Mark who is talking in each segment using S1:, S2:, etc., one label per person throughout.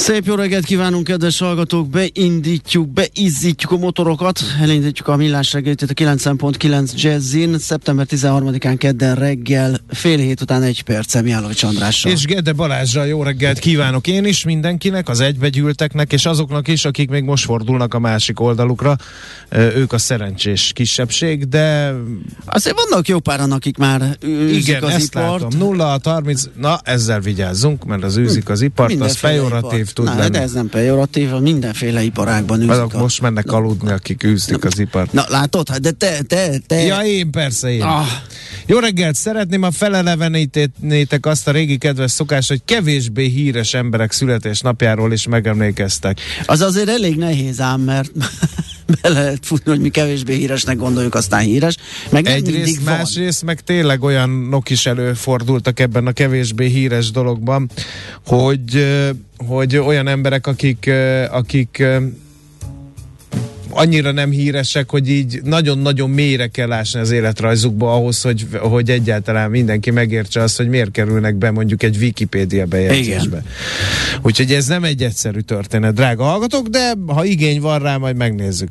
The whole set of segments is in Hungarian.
S1: Szép jó reggelt kívánunk, kedves hallgatók! Beindítjuk, beizzítjuk a motorokat, elindítjuk a millás reggelit a 9.9 Jazzin, szeptember 13-án kedden reggel, fél hét után egy perce, Miálovics Andrással.
S2: És Gede Balázsra jó reggelt kívánok én is mindenkinek, az egybegyűltek és azoknak is, akik még most fordulnak a másik oldalukra. Ők a szerencsés kisebbség, de...
S1: Azért vannak jó páran, akik már űzik
S2: Igen,
S1: az
S2: ezt
S1: ipart.
S2: látom. 0 30, na ezzel vigyázzunk, mert az űzik az ipart, az
S1: Mindenféle
S2: pejoratív tud
S1: Na,
S2: lenni.
S1: de ez nem pejoratív, mindenféle iparágban űzik.
S2: Azok
S1: a-
S2: most mennek aludni, akik űzik az ipart.
S1: Na látod, hát de te, te, te...
S2: Ja, én persze, én.
S1: Ah.
S2: Jó reggelt, szeretném, ha felelevenítenétek azt a régi kedves szokás, hogy kevésbé híres emberek születésnapjáról is megemlékeztek.
S1: Az azért elég nehéz ám, mert bele lehet futni, hogy mi kevésbé híresnek gondoljuk, aztán híres. Meg nem
S2: Egyrészt, másrészt meg tényleg olyanok is előfordultak ebben a kevésbé híres dologban, hogy, hogy olyan emberek, akik, akik annyira nem híresek, hogy így nagyon-nagyon mélyre kell ásni az életrajzukba ahhoz, hogy, hogy egyáltalán mindenki megértse azt, hogy miért kerülnek be mondjuk egy Wikipédia bejegyzésbe. Úgyhogy ez nem egy egyszerű történet, drága hallgatók, de ha igény van rá, majd megnézzük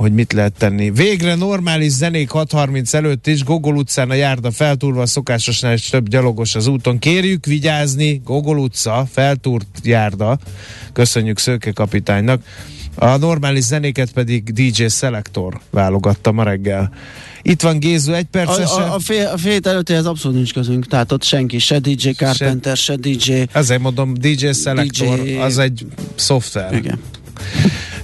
S2: hogy mit lehet tenni. Végre normális zenék 6.30 előtt is, Gogol utcán a járda feltúrva, a szokásosnál is több gyalogos az úton. Kérjük vigyázni, Gogol utca, feltúrt járda. Köszönjük Szőke kapitánynak. A normális zenéket pedig DJ Selector válogatta ma reggel. Itt van Gézu egy
S1: A,
S2: percesen.
S1: a, a, fél, a fél hét előttihez abszolút nincs közünk, tehát ott senki, se DJ Carpenter, se, DJ.
S2: Ezért mondom, DJ Selector,
S1: DJ
S2: az egy szoftver.
S1: Igen.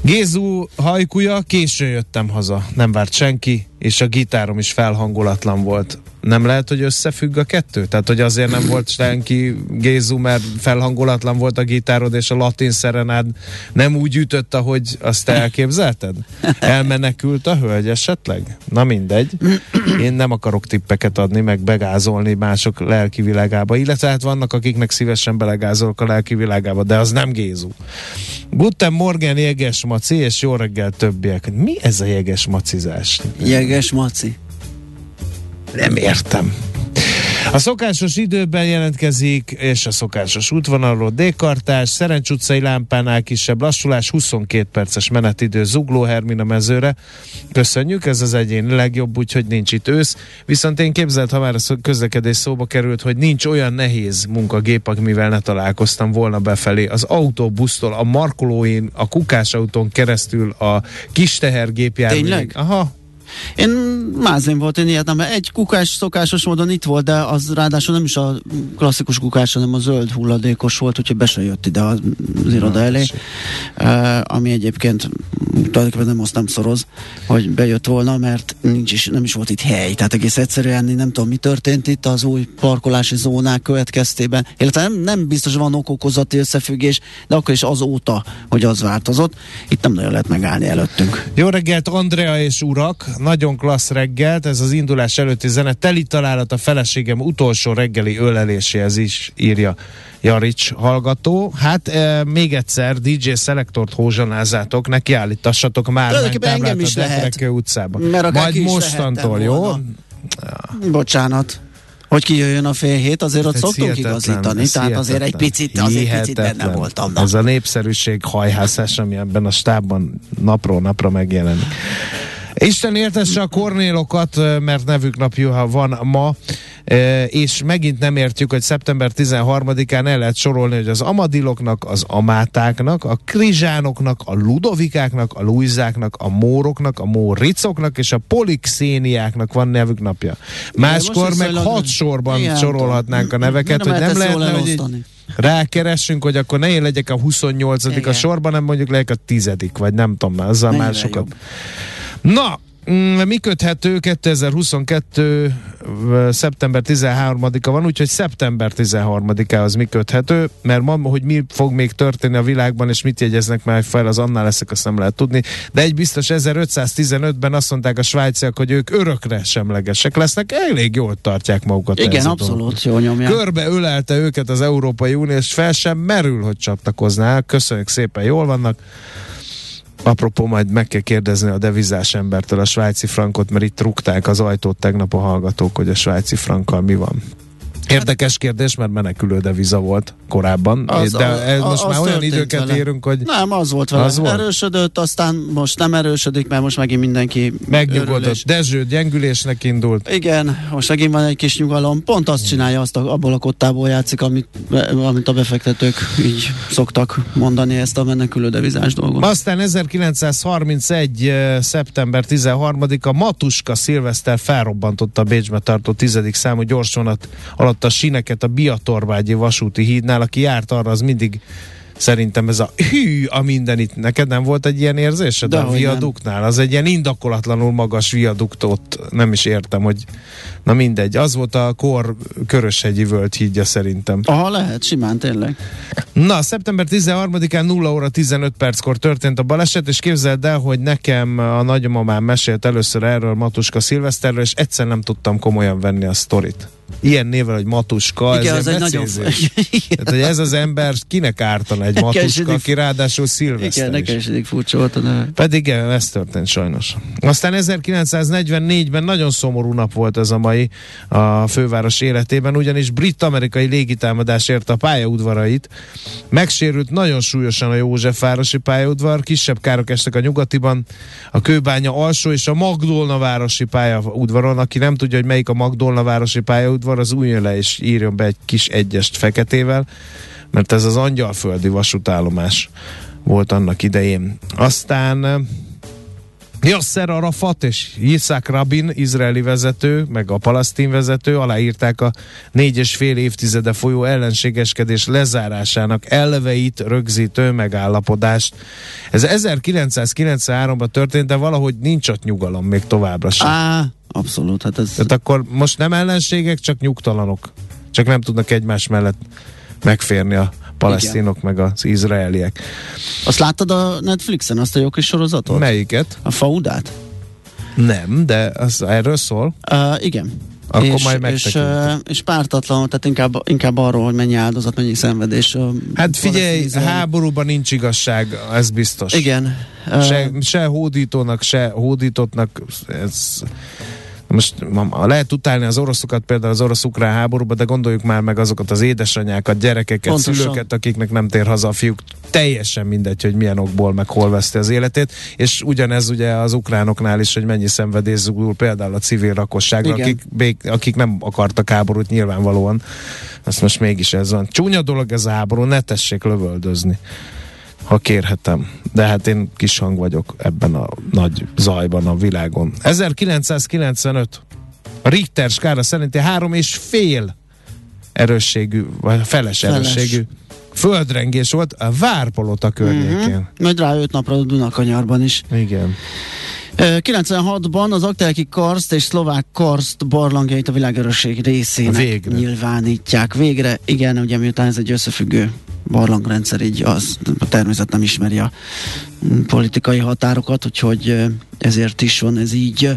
S2: Gézu hajkuja, későn jöttem haza, nem várt senki, és a gitárom is felhangolatlan volt. Nem lehet, hogy összefügg a kettő? Tehát, hogy azért nem volt senki Gézu, mert felhangolatlan volt a gitárod, és a latin szerenád nem úgy ütött, ahogy azt te elképzelted? Elmenekült a hölgy esetleg? Na mindegy. Én nem akarok tippeket adni, meg begázolni mások lelki világába, illetve hát vannak, akiknek szívesen belegázolok a lelki világába, de az nem Gézu. Guten Morgen, jeges maci, és jó reggel többiek. Mi ez a jeges macizás?
S1: Jeges Maci.
S2: Nem értem. A szokásos időben jelentkezik, és a szokásos útvonalról dékartás, Szerencs utcai lámpánál kisebb lassulás, 22 perces menetidő Zugló Hermina mezőre. Köszönjük, ez az egyéni legjobb, úgyhogy nincs itt ősz. Viszont én képzelt, ha már a közlekedés szóba került, hogy nincs olyan nehéz munkagép, amivel ne találkoztam volna befelé. Az autóbusztól, a markolóin, a kukásautón keresztül, a kis tehergépjárművig.
S1: Tényleg?
S2: Aha,
S1: Én mázén volt, én ilyet nem, mert egy kukás szokásos módon itt volt, de az ráadásul nem is a klasszikus kukás, hanem a zöld hulladékos volt, úgyhogy be se jött ide az, az iroda elé, uh, ami egyébként tulajdonképpen nem azt nem szoroz, hogy bejött volna, mert nincs is, nem is volt itt hely, tehát egész egyszerűen én nem tudom, mi történt itt az új parkolási zónák következtében, illetve nem, nem biztos van okokozati összefüggés, de akkor is azóta, hogy az változott, itt nem nagyon lehet megállni előttünk.
S2: Jó reggelt, Andrea és urak! Nagyon klassz reggelt, ez az indulás előtti zene. Teli találat a feleségem utolsó reggeli öleléséhez is írja Jarics hallgató. Hát e, még egyszer DJ Selektort neki állítassatok már
S1: engem is
S2: a
S1: lehet.
S2: Utcába.
S1: Mert
S2: Majd mostantól, jó?
S1: volna. Bocsánat. hogy kijöjjön a fél hét, azért ott
S2: Ez
S1: szoktunk igazítani, tehát azért egy picit, azért picit benne voltam. Na.
S2: Ez a népszerűség hajhászás, ami ebben a stábban napról napra megjelenik. Isten értesse a kornélokat, mert nevük napja van ma, és megint nem értjük, hogy szeptember 13-án el lehet sorolni, hogy az amadiloknak, az amátáknak, a krizsánoknak, a ludovikáknak, a luizáknak, a móroknak, a móricoknak és a polixéniáknak van nevük napja. Máskor meg hat sorban
S1: Igen,
S2: sorolhatnánk a neveket, hogy nem lehetne, hogy így rákeressünk, hogy akkor ne én legyek a 28 a sorban, nem mondjuk legyek a tizedik, vagy nem tudom, azzal már sokat.
S1: jobb.
S2: Na, mm, mi köthető 2022. ö, szeptember 13-a van, úgyhogy szeptember 13-ához mi köthető, mert ma, hogy mi fog még történni a világban, és mit jegyeznek már fel, az annál leszek, azt nem lehet tudni. De egy biztos 1515-ben azt mondták a svájciak, hogy ők örökre semlegesek lesznek, elég jól tartják magukat.
S1: Igen, abszolút jól nyomják.
S2: Körbe ölelte őket az Európai Unió, és fel sem merül, hogy csatlakozná. Köszönjük szépen, jól vannak. Apropó, majd meg kell kérdezni a devizás embertől a svájci frankot, mert itt rúgták az ajtót tegnap a hallgatók, hogy a svájci frankkal mi van. Érdekes kérdés, mert menekülő deviza volt korábban,
S1: Az-
S2: de ez
S1: a-
S2: most
S1: az
S2: már olyan időket
S1: vele.
S2: érünk, hogy
S1: Nem, az volt vele.
S2: Az volt?
S1: Erősödött, aztán most nem erősödik, mert most megint mindenki
S2: megnyugodott.
S1: és-
S2: Dezső gyengülésnek indult.
S1: Igen, most megint van egy kis nyugalom. Pont azt csinálja, azt a, abból a kottából játszik, amit, amit a befektetők így szoktak mondani ezt a menekülő devizás dolgot.
S2: Aztán 1931. eh, szeptember 13-a Matuska Szilveszter felrobbantotta a Bécsbe tartó tizedik számú gyorsvonat alatt a sineket a Biatorvágyi vasúti hídnál, aki járt arra, az mindig szerintem ez a hű a mindenit. Neked nem volt egy ilyen érzésed a
S1: Dehogy nem.
S2: viaduknál? Az egy ilyen indokolatlanul magas viaduktot, nem is értem, hogy na mindegy. Az volt a kor Köröshegyi völgy hídja szerintem.
S1: Aha, lehet, simán tényleg.
S2: Na, szeptember 13-án 0 óra 15 perckor történt a baleset, és képzeld el, hogy nekem a nagymamám mesélt először erről Matuska Szilveszterről, és egyszer nem tudtam komolyan venni a sztorit. Ilyen nével, hogy Matuska,
S1: Igen,
S2: ez
S1: az
S2: egy
S1: nagyon... Igen,
S2: Tehát, hogy ez az ember kinek ártana egy Matuska, aki ráadásul
S1: Igen,
S2: Szilveszter
S1: nekem is furcsa volt a neve.
S2: Pedig igen, ez történt sajnos. Aztán 1944-ben nagyon szomorú nap volt ez a mai a főváros életében, ugyanis brit-amerikai légitámadás érte a pályaudvarait. Megsérült nagyon súlyosan a Józsefvárosi pályaudvar, kisebb károk estek a nyugatiban, a Kőbánya alsó és a Magdolna városi pályaudvaron. Aki nem tudja, hogy melyik a Magdolna városi pályaudvar, az újjon le és írjon be egy kis egyest feketével, mert ez az angyalföldi vasútállomás volt annak idején. Aztán Yasser Arafat és Yitzhak Rabin, izraeli vezető, meg a palasztin vezető aláírták a négy és fél évtizede folyó ellenségeskedés lezárásának elveit rögzítő megállapodást. Ez 1993-ban történt, de valahogy nincs ott nyugalom még továbbra sem.
S1: Á, abszolút, hát ez...
S2: Tehát akkor most nem ellenségek, csak nyugtalanok. Csak nem tudnak egymás mellett megférni a palesztinok meg az izraeliek.
S1: Azt láttad a Netflixen, azt a jó kis sorozatot?
S2: Melyiket?
S1: A Faudát?
S2: Nem, de az erről szól.
S1: Uh, igen.
S2: Akkor
S1: és,
S2: majd
S1: és, és pártatlan, tehát inkább, inkább arról, hogy mennyi áldozat, mennyi szenvedés.
S2: Hát figyelj, háborúban nincs igazság, ez biztos.
S1: Igen.
S2: Se, se hódítónak, se hódítottnak, ez most lehet utálni az oroszokat, például az orosz-ukrán háborúba, de gondoljuk már meg azokat az édesanyákat, gyerekeket,
S1: Pontosan.
S2: szülőket, akiknek nem tér haza a fiúk. Teljesen mindegy, hogy milyen okból, meg hol veszti az életét. És ugyanez ugye az ukránoknál is, hogy mennyi szenvedés zúdul például a civil lakosságra,
S1: Igen.
S2: akik, bék- akik nem akartak háborút nyilvánvalóan. Azt most mégis ez van. Csúnya dolog ez a háború, ne tessék lövöldözni ha kérhetem. De hát én kis hang vagyok ebben a nagy zajban a világon. 1995 a Richter skála szerinti három és fél erősségű, vagy feles,
S1: Feles.
S2: erősségű földrengés volt a Várpalota környékén.
S1: uh-huh. Majd rá öt napra a Dunakanyarban is.
S2: Igen.
S1: Ö, 96-ban az Aktelki Karszt és Szlovák Karszt barlangjait a világörösség részének
S2: Végre.
S1: nyilvánítják. Végre, igen, ugye miután ez egy összefüggő barlangrendszer, így az, a természet nem ismeri a politikai határokat, úgyhogy ezért is van ez így.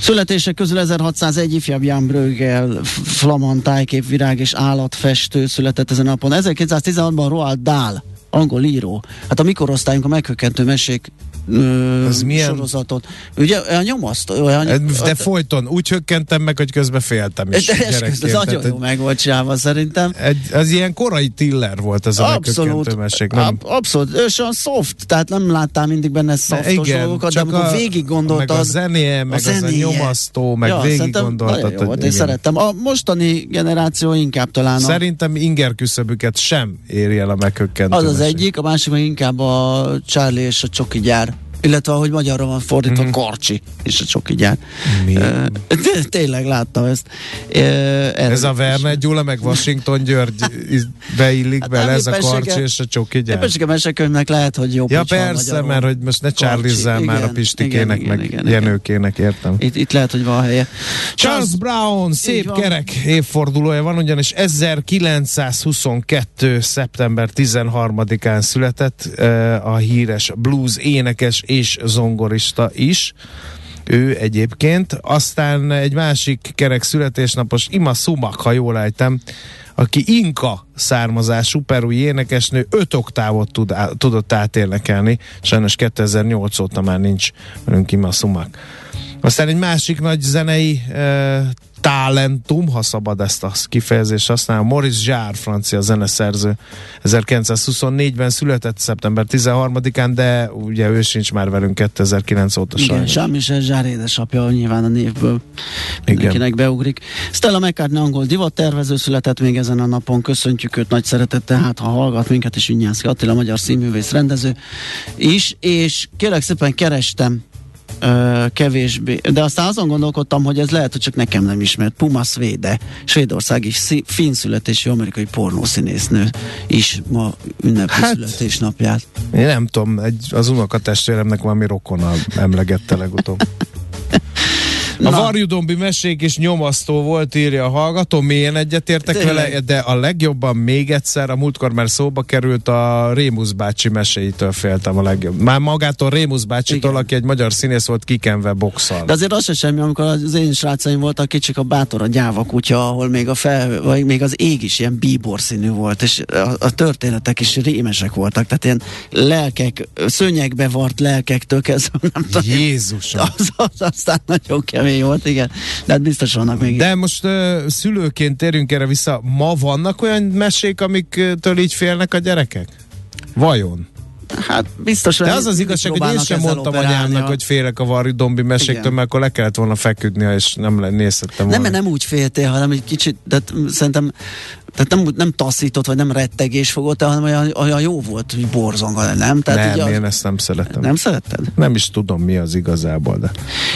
S1: Születések közül 1601 ifjabb Jan Brögel, flamand tájképvirág és állatfestő született ezen a napon. 1916-ban Roald Dahl, angol író. Hát a mikorosztályunk a meghökkentő mesék ö,
S2: Az milyen?
S1: sorozatot. Ugye a nyomasztó, olyan,
S2: De folyton úgy hökkentem meg, hogy közben féltem is.
S1: esküsz, nagyon jó meg volt csinálva szerintem.
S2: Egy, az ilyen korai tiller volt ez a
S1: Abszolút,
S2: mesék. Nem,
S1: ab, abszolút, és olyan soft, tehát nem láttál mindig benne szoftos dolgokat, de amikor
S2: a-
S1: végig gondoltad,
S2: Meg a zenéje, meg az a
S1: zenéje.
S2: nyomasztó, meg végig
S1: szerintem
S2: gondoltad.
S1: jó volt, én szerettem. A mostani generáció inkább talán a,
S2: Szerintem inger küszöbüket sem éri el a meghökkentő
S1: az az egyik, a másik meg inkább a Charlie és a Csoki gyár. Illetve ahogy magyarra van fordítva, mm-hmm. Karcsi és a Csoki gyár.
S2: Mi?
S1: Té- Tényleg láttam ezt. Erről
S2: Ez a
S1: is.
S2: Werner Gyula, meg Washington György beillik
S1: Hát
S2: bele, ez a karcsi és a csoki gyár.
S1: A mesekönyvnek lehet, hogy jobb,
S2: Ja persze, mert hogy most ne csárlizzál már a Pistikének,
S1: igen,
S2: meg
S1: igen.
S2: Jenőkének, értem.
S1: Itt, itt lehet, hogy van helye.
S2: Charles Brown szép kerek évfordulója van, ugyanis 1922. szeptember 13-án született a híres blues énekes és zongorista is. Ő egyébként. Aztán egy másik kerek születésnapos Ima Sumak, ha jól ejtem, aki inka származású perui énekesnő, öt oktávot tud, á- tudott átérnekelni. Sajnos 2008 óta már nincs velünk Ima Sumak. Aztán egy másik nagy zenei e, talentum, ha szabad ezt a kifejezést használni, Maurice Jarre, francia zeneszerző. 1924-ben született szeptember 13-án, de ugye ő sincs már velünk 2009 óta
S1: Igen,
S2: sajnos.
S1: Jean-Michel Jarre édesapja nyilván a névből mindenkinek beugrik. Stella McCartney angol divattervező született még ezen a napon, köszöntjük őt nagy szeretettel, hát ha hallgat minket is Vinyánszki Attila, magyar színművész rendező is, és kérlek szépen kerestem ö, kevésbé, de aztán azon gondolkodtam, hogy ez lehet, hogy csak nekem nem ismert. Puma Svéde, svédországi szí- finn születésű amerikai pornószínésznő is ma ünnepli
S2: Hát-
S1: hát, születésnapját.
S2: Én nem tudom, egy, az unokatestvéremnek valami rokona emlegette legutóbb. A
S1: Na.
S2: varjudombi mesék is nyomasztó volt, írja a hallgató, mélyen egyetértek
S1: Tényleg.
S2: vele, de a legjobban még egyszer, a múltkor már szóba került a Rémusz bácsi meséitől féltem a legjobb. Már magától Rémusz bácsitól,
S1: Igen.
S2: aki egy magyar színész volt, kikenve boxal.
S1: De azért az se semmi, amikor az én srácaim voltak kicsik a bátor, a gyáva kutya, ahol még a fel, vagy még az ég is ilyen bíbor színű volt, és a, a történetek is rémesek voltak, tehát ilyen lelkek, szőnyegbe vart lelkektől kezdve, nem tudom.
S2: Jézusom!
S1: Az, az, aztán nagyon kemény volt, igen. De hát biztos vannak még.
S2: De most uh, szülőként térjünk erre vissza. Ma vannak olyan mesék, amiktől így félnek a gyerekek? Vajon?
S1: Hát biztos,
S2: De az az igazság, hogy én sem mondtam anyámnak, hogy félek a Varjú Dombi meséktől,
S1: Igen.
S2: mert akkor le kellett volna feküdnia, és nem nézhettem
S1: Nem, mert nem úgy féltél, hanem egy kicsit, de szerintem tehát nem, nem taszított, vagy nem rettegés fogott hanem olyan, olyan jó volt, hogy borzonga, nem? Tehát
S2: nem, én
S1: az,
S2: ezt nem szeretem. Nem.
S1: szeretted?
S2: nem is tudom, mi az igazából, de...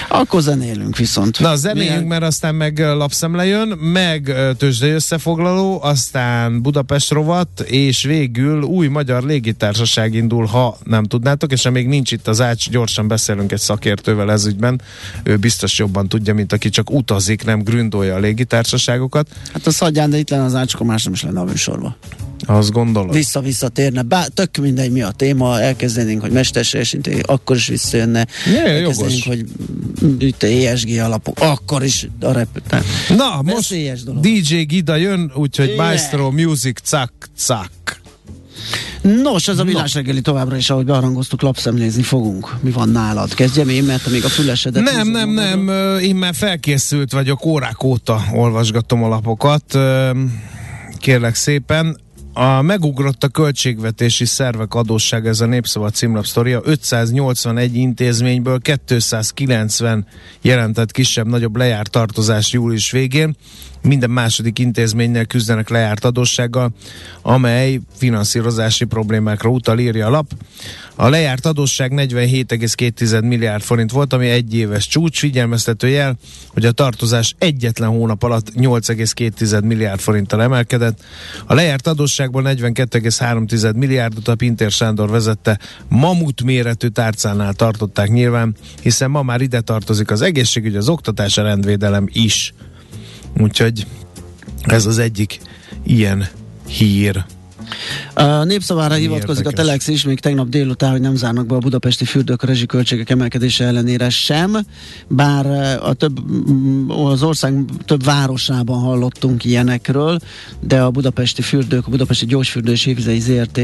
S1: Akkor zenélünk viszont.
S2: Na, zenéljünk,
S1: Milyen-
S2: mert aztán meg ö, lapszemle jön, meg tőzsdei összefoglaló, aztán Budapest rovat, és végül új magyar légitársaság indul, ha nem tudnátok, és ha még nincs itt az ács, gyorsan beszélünk egy szakértővel ez ügyben, ő biztos jobban tudja, mint aki csak utazik, nem gründolja a légitársaságokat.
S1: Hát a szadján, de itt lenne az ács, akkor más nem is lenne a műsorban.
S2: Azt gondolod?
S1: Vissza-vissza térne, bár tök mindegy mi a téma, elkezdenénk, hogy mesterségesítés, akkor is visszajönne.
S2: Ja,
S1: elkezdenénk, hogy itt ESG alapok, akkor is a repütán.
S2: Na, most
S1: dolog.
S2: DJ Gida jön, úgyhogy
S1: Yeah.
S2: Maestro Music, cak, cak.
S1: Nos, ez a villás reggeli továbbra is, ahogy beharangoztuk, lapszemlézni fogunk. Mi van nálad? Kezdjem én, mert még a fülesedet...
S2: Nem, nem, nem, én már felkészült vagyok, órák óta olvasgatom a lapokat. Kérlek szépen. A megugrott a költségvetési szervek adósság, ez a Népszava címlap sztoria. 581 intézményből 290 jelentett kisebb-nagyobb lejárt tartozás július végén. Minden második intézménynél küzdenek lejárt adóssággal, amely finanszírozási problémákra utal, írja a lap. A lejárt adósság 47,2 milliárd forint volt, ami egy éves csúcs. Figyelmeztető jel, hogy a tartozás egyetlen hónap alatt 8,2 milliárd forinttal emelkedett. A lejárt adósságból 42,3 milliárdot a Pintér Sándor vezette mamut méretű tárcánál tartották nyilván, hiszen ma már ide tartozik az egészségügy, az oktatás, a rendvédelem is. Úgyhogy ez az egyik ilyen hír.
S1: A népszavára hivatkozik
S2: érdekes.
S1: a Telex is, még tegnap délután, hogy nem zárnak be a budapesti fürdők a rezsiköltségek emelkedése ellenére sem, bár eh, a több, mm, az ország több városában hallottunk ilyenekről, de a budapesti fürdők, a budapesti gyógyfürdő és évvizei ZRT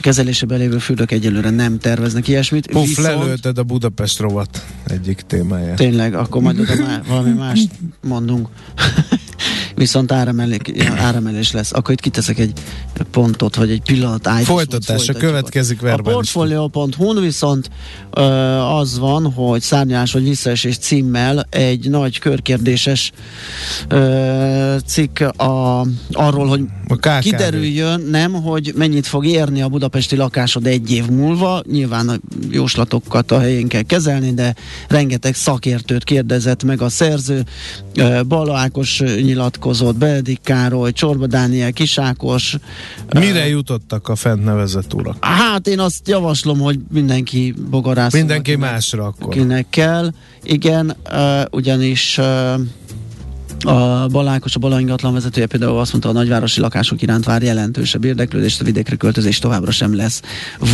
S1: kezelésében lévő fürdők egyelőre nem terveznek ilyesmit.
S2: Puff,
S1: Viszont-
S2: lelőtted a Budapest rovat egyik témáját.
S1: Tényleg, akkor majd oda valami mást mondunk. Viszont áremelés, áremelés lesz. Akkor itt kiteszek egy pontot, vagy egy pillanat.
S2: Folytatása következik
S1: A
S2: verbális.
S1: portfolio.hu-n viszont ö, az van, hogy szárnyás vagy visszaesés címmel egy nagy körkérdéses cikk a, arról, hogy
S2: A
S1: kiderüljön, nem, hogy mennyit fog érni a budapesti lakásod egy év múlva. Nyilván a jóslatokat a helyén kell kezelni, de rengeteg szakértőt kérdezett meg a szerző. Ö, Balla Ákos nyilatkozott, Benedikt Károly, Csorba Dániel, Kisákos.
S2: Mire jutottak a fent nevezett urak?
S1: Hát én azt javaslom, hogy mindenki bogarász.
S2: Mindenki másra akkor.
S1: Kinek kell. Igen, uh, ugyanis uh, a Balákos, a Bala ingatlan vezetője például azt mondta, a nagyvárosi lakások iránt vár jelentősebb érdeklődést, a vidékre költözés továbbra sem lesz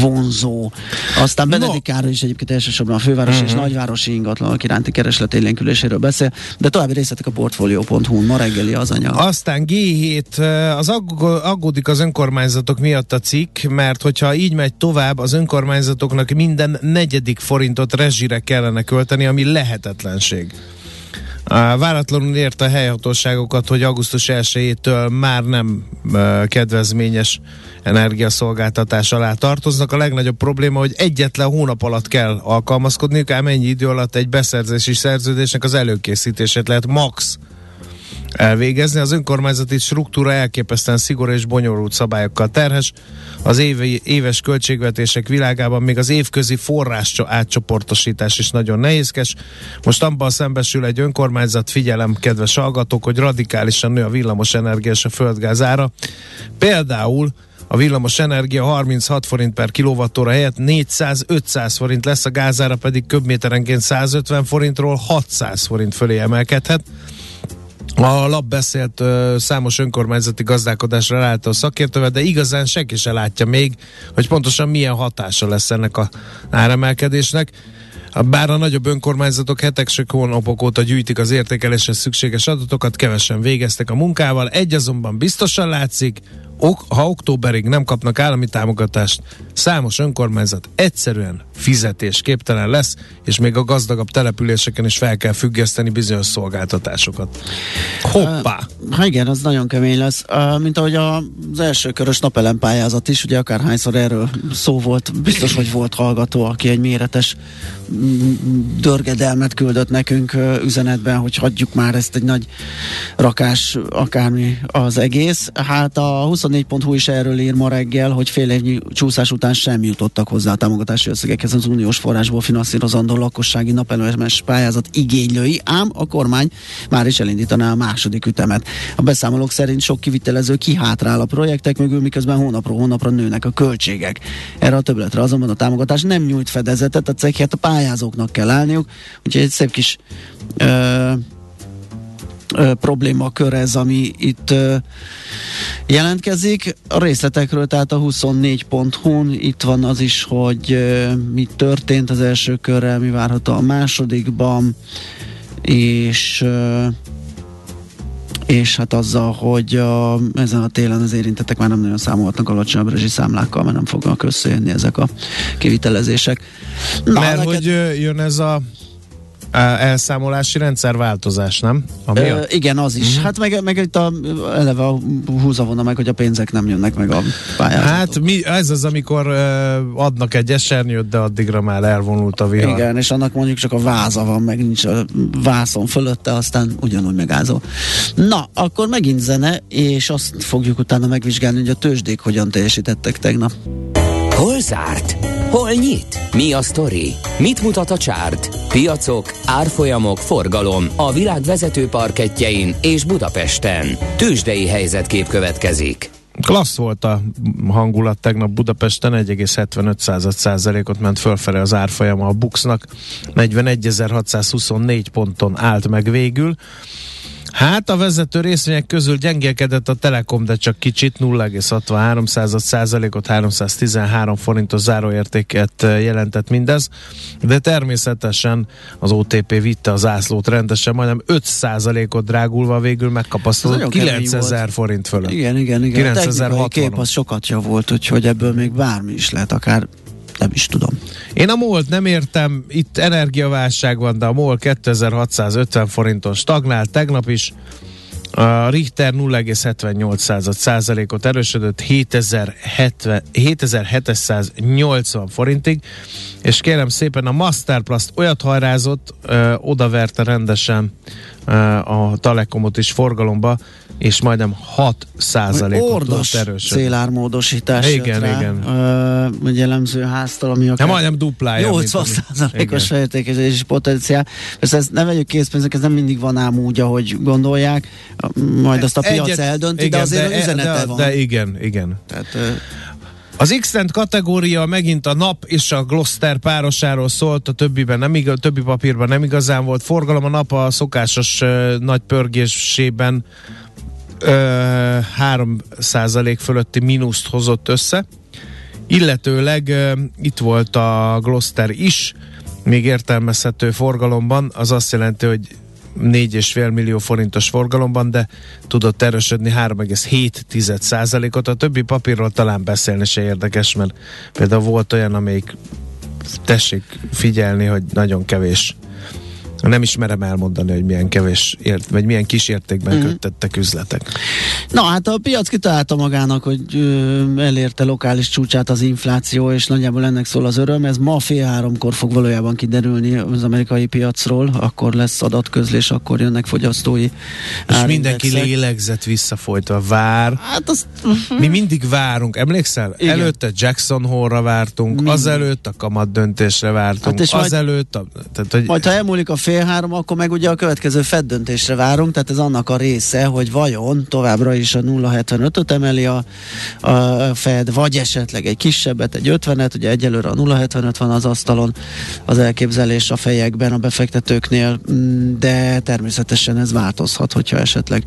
S1: vonzó. Aztán Benedikt Károly is egyébként elsősorban a fővárosi
S2: Mhm.
S1: uh-huh. és nagyvárosi ingatlanok iránti kereslet élénküléséről beszél, de további részletek a portfolio.hu-n, ma reggeli az anyag.
S2: Aztán G7, az agg- aggódik az önkormányzatok miatt a cikk, mert hogyha így megy tovább, az önkormányzatoknak minden negyedik forintot rezsire kellene költeni, ami lehetetlenség. Váratlanul ért a helyhatóságokat, hogy augusztus 1-től már nem kedvezményes energiaszolgáltatás alá tartoznak. A legnagyobb probléma, hogy egyetlen hónap alatt kell alkalmazkodniuk, ám ennyi idő alatt egy beszerzési szerződésnek az előkészítését lehet max elvégezni. Az önkormányzati struktúra elképesztően szigorú és bonyolult szabályokkal terhes. Az évi, éves költségvetések világában még az évközi forrás átcsoportosítás is nagyon nehézkes. Most abban szembesül egy önkormányzat, figyelem, kedves hallgatók, hogy radikálisan nő a villamos energia és a földgáz ára. Például a villamos energia 36 forint per kilovattóra helyett 400-500 forint lesz, a gázára pedig köbméterenként 150 forintról 600 forint fölé emelkedhet. A lap beszélt ö, számos önkormányzati gazdálkodásra ráálltó szakértővel, de igazán senki se látja még, hogy pontosan milyen hatása lesz ennek a áremelkedésnek. Bár a nagyobb önkormányzatok hetek se hónapok óta gyűjtik az értékeléshez szükséges adatokat, kevesen végeztek a munkával. Egy azonban biztosan látszik, ha októberig nem kapnak állami támogatást, számos önkormányzat egyszerűen fizetésképtelen lesz, és még a gazdagabb településeken is fel kell függeszteni bizonyos szolgáltatásokat. Hoppá!
S1: Ha igen, az nagyon kemény lesz. Uh, mint ahogy az első körös napelem pályázat is, ugye akárhányszor erről szó volt, biztos, hogy volt hallgató, aki egy méretes mm, dörgedelmet küldött nekünk uh, üzenetben, hogy hagyjuk már ezt egy nagy rakás, akármi az egész. Hát a 24.hu is erről ír ma reggel, hogy fél évnyi csúszás után sem jutottak hozzá a támogatási összegekhez az uniós forrásból finanszírozandó lakossági napelemes pályázat igénylői, ám a kormány már is elindítaná a második ütemet. A beszámolók szerint sok kivitelező kihátrál a projektek mögül, miközben hónapról hónapra nőnek a költségek. Erre a többletre azonban a támogatás nem nyújt fedezetet, a céghet a pályázóknak kell állniuk, úgyhogy egy szép kis ö, problémakör ez, ami itt jelentkezik. A részletekről, tehát a 24.hu-n itt van az is, hogy mi történt az első körrel, mi várható a másodikban, és és hát azzal, hogy a, ezen a télen az érintettek már nem nagyon számolhatnak alacsonyabb rezsiszámlákkal, mert nem fognak összejönni ezek a kivitelezések. Na,
S2: Mert
S1: neked-
S2: hogy jön ez a elszámolási rendszerváltozás, nem? Ami
S1: Ö, igen, az is. Uh-huh. Hát meg, meg itt a, eleve a húzavona meg, hogy a pénzek nem jönnek meg a pályázatok.
S2: hát mi, ez az, amikor adnak egy esernyőt, de addigra már elvonult a vihar.
S1: Igen, és annak mondjuk csak a váza van, meg nincs a vászon fölötte, aztán ugyanúgy megázol. Na, akkor megint zene, és azt fogjuk utána megvizsgálni, hogy a tőzsdék hogyan teljesítettek tegnap.
S3: Hol zárt? Hol nyit? Mi a sztori? Mit mutat a csárt? Piacok, árfolyamok, forgalom a világ vezető parketjein és Budapesten. Tősdei helyzetkép következik.
S2: Klassz volt a hangulat tegnap Budapesten, 1,75 százalékot ment fölfele az árfolyama a Buxnak, 41.624 ponton állt meg végül. Hát a vezető részvények közül gyengélkedett a Telekom, de csak kicsit 0,63 százalékot, 313 forintos záróértéket jelentett mindez, de természetesen az OTP vitte az ászlót rendesen, majdnem 5 százalékot drágulva végül megkapasztodott 9000 forint fölött.
S1: Igen, igen, igen.
S2: 9060.
S1: A kép az sokat javult, úgyhogy ebből még bármi is lehet, akár nem is tudom.
S2: Én a MOL-t nem értem, itt energiaválság van, de a MOL 2650 forinton stagnált tegnap is. A Richter 0,78 százalékot erősödött 7070 7780 forintig, és kérem szépen a Masterplast olyat hajrázott, ö, odaverte rendesen ö, a Telekomot is forgalomba, és majdnem 6 százalékot erősödni.
S1: szélármódosítás
S2: Igen,
S1: rá,
S2: igen.
S1: Ö, egy jellemző háztal, ami
S2: Ja,
S1: akár
S2: majdnem duplája. mint
S1: 80
S2: ami-
S1: százalékos
S2: Igen.
S1: értékezési potenciál. Persze ezt ne vegyük készpénznek, ez nem mindig van ám úgy, ahogy gondolják. Majd azt a piac
S2: Egyet-
S1: eldönti, de
S2: igen,
S1: azért
S2: de,
S1: az üzenete
S2: de,
S1: van.
S2: De igen, igen.
S1: Tehát, ö,
S2: Az x kategória megint a nap és a Gloster párosáról szólt, a többiben nem igaz, többi papírban nem igazán volt forgalom. A nap a szokásos uh, nagy pörgésében uh, 3% fölötti mínuszt hozott össze. Illetőleg itt volt a Gloster is, még értelmezhető forgalomban, az azt jelenti, hogy 4,5 millió forintos forgalomban, de tudott erősödni 3,7 százalékot. A többi papírról talán beszélni se érdekes, mert például volt olyan, amelyik tessék figyelni, hogy nagyon kevés nem is merem elmondani, hogy milyen kevés, ért, vagy milyen kis értékben mm. köttettek üzletek.
S1: Na hát a piac kitalálta magának, hogy ö, elérte lokális csúcsát az infláció, és nagyjából ennek szól az öröm. Ez ma fél háromkor fog valójában kiderülni az amerikai piacról, akkor lesz adatközlés, akkor jönnek fogyasztói
S2: És mindenki lélegzet visszafolytva vár.
S1: Hát az,
S2: Mi mindig várunk, emlékszel?
S1: Igen.
S2: Előtte Jackson Hole-ra vártunk,
S1: Mindig.
S2: azelőtt a kamat döntésre vártunk,
S1: Hát és majd-
S2: azelőtt a, tehát, hogy
S1: majd ha elmúlik a fél három, akkor meg ugye a következő Fed döntésre várunk, tehát ez annak a része, hogy vajon továbbra is a 0,75-öt emeli a, a Fed, vagy esetleg egy kisebbet, egy 50-et, ugye egyelőre a 0,75 van az asztalon, az elképzelés a fejekben a befektetőknél, mm, de természetesen ez változhat, hogyha esetleg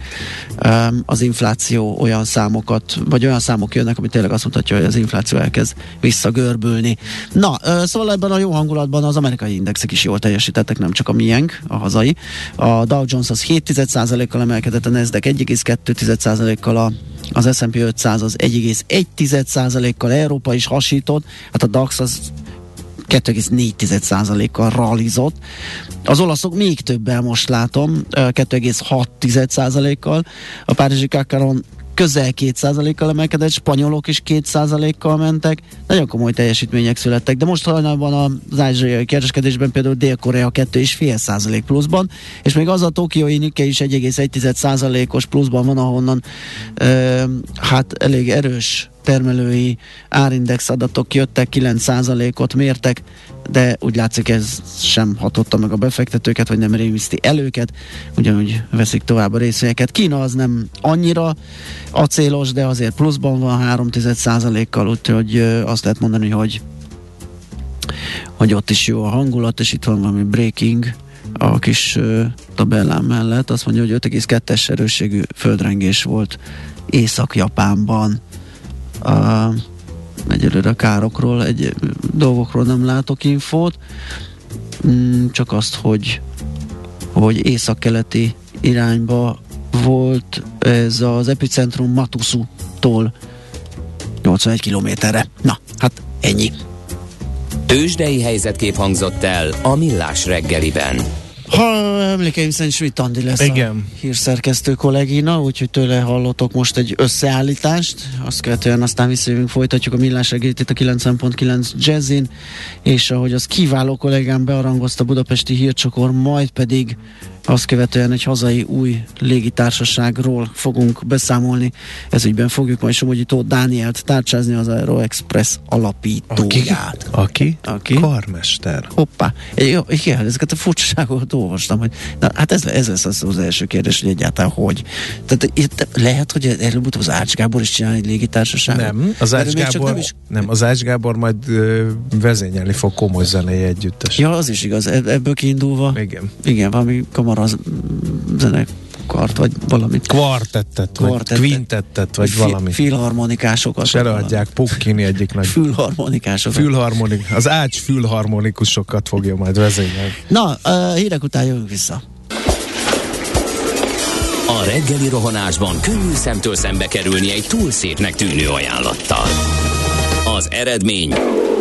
S1: az infláció olyan számokat, vagy olyan számok jönnek, ami tényleg azt mutatja, hogy az infláció elkezd visszagörbülni. Na, szóval ebben a jó hangulatban az amerikai indexek is jól teljesítettek, nem csak a miénk, a hazai. A Dow Jones az 7,1%-kal emelkedett, a Nasdaq 1,2%-kal, a az S&P 500 az 1,1%-kal, Európa is hasított, hát a DAX az 2,4%-kal ralizott. Az olaszok még többel most látom, ö, 2,6%-kal. A Párizsi Kakaron közel 2%-kal emelkedett, spanyolok is 2%-kal mentek, nagyon komoly teljesítmények születtek, de most hajnalban az ázsiai kereskedésben például Dél-Korea 2,5% pluszban, és még az a tokiói Nikkei is 1,1%-os pluszban van, ahonnan ö, hát elég erős termelői árindex adatok jöttek, 9%-ot mértek, de úgy látszik ez sem hatotta meg a befektetőket, vagy nem rémiszti el őket, ugyanúgy veszik tovább a részvényeket. Kína az nem annyira acélos, de azért pluszban van 3,1%-kal, úgyhogy azt lehet mondani, hogy hogy ott is jó a hangulat, és itt van valami breaking a kis ö, tabellám mellett. Azt mondja, hogy 5,2-es erősségű földrengés volt Észak-Japánban. Uh, egyelőre a károkról, egy dolgokról nem látok infót, mm, csak azt, hogy hogy északkeleti irányba volt ez az epicentrum Matusu-tól 81 kilométerre. Na, hát ennyi.
S3: Tőzsdei helyzetkép hangzott el a Millás reggeliben.
S1: Ha emlékeim szerint Schmidt Andi lesz
S2: Igen.
S1: a hírszerkesztő kollégina, úgyhogy tőle hallottok most egy összeállítást, azt követően aztán visszajövünk, folytatjuk a millás itt a 90.9 Jazzin, és ahogy az kiváló kollégám bearangozta a budapesti hírcsokor, majd pedig azt követően egy hazai új légitársaságról fogunk beszámolni. Ez ügyben fogjuk majd Somogyi Tóth Dánielt tárcsázni az Aero Express alapítóját.
S2: Aki?
S1: Aki?
S2: Karmester.
S1: Hoppá, jó, igen, ezeket a furcsaságokat olvastam, hogy na, hát ez, ez lesz az, az első kérdés, hogy egyáltalán hogy. Tehát itt lehet, hogy előbb-utóbb az Ács Gábor is csinál egy légitársaságot?
S2: Nem, az Ács Gábor,
S1: nem is-
S2: nem, az Ács Gábor majd ö, vezényelni fog komoly zenei együttes.
S1: Ja, az is igaz, ebb- ebből kiindulva.
S2: Igen.
S1: Igen, valami kamara z- zene kart, vagy valamit.
S2: Kvartettet, vagy
S1: Kvartettet.
S2: quintettet, vagy
S1: Fi-
S2: valami.
S1: Filharmonikásokat.
S2: És előadják Pukkini egyik nagy
S1: Fülharmonikásokat.
S2: fülharmonik, az ács fülharmonikusokat fogja majd vezényelni.
S1: Na, uh, hírek után jövünk vissza.
S3: A reggeli rohanásban könnyű szemtől szembe kerülni egy túl szépnek tűnő ajánlattal. Az eredmény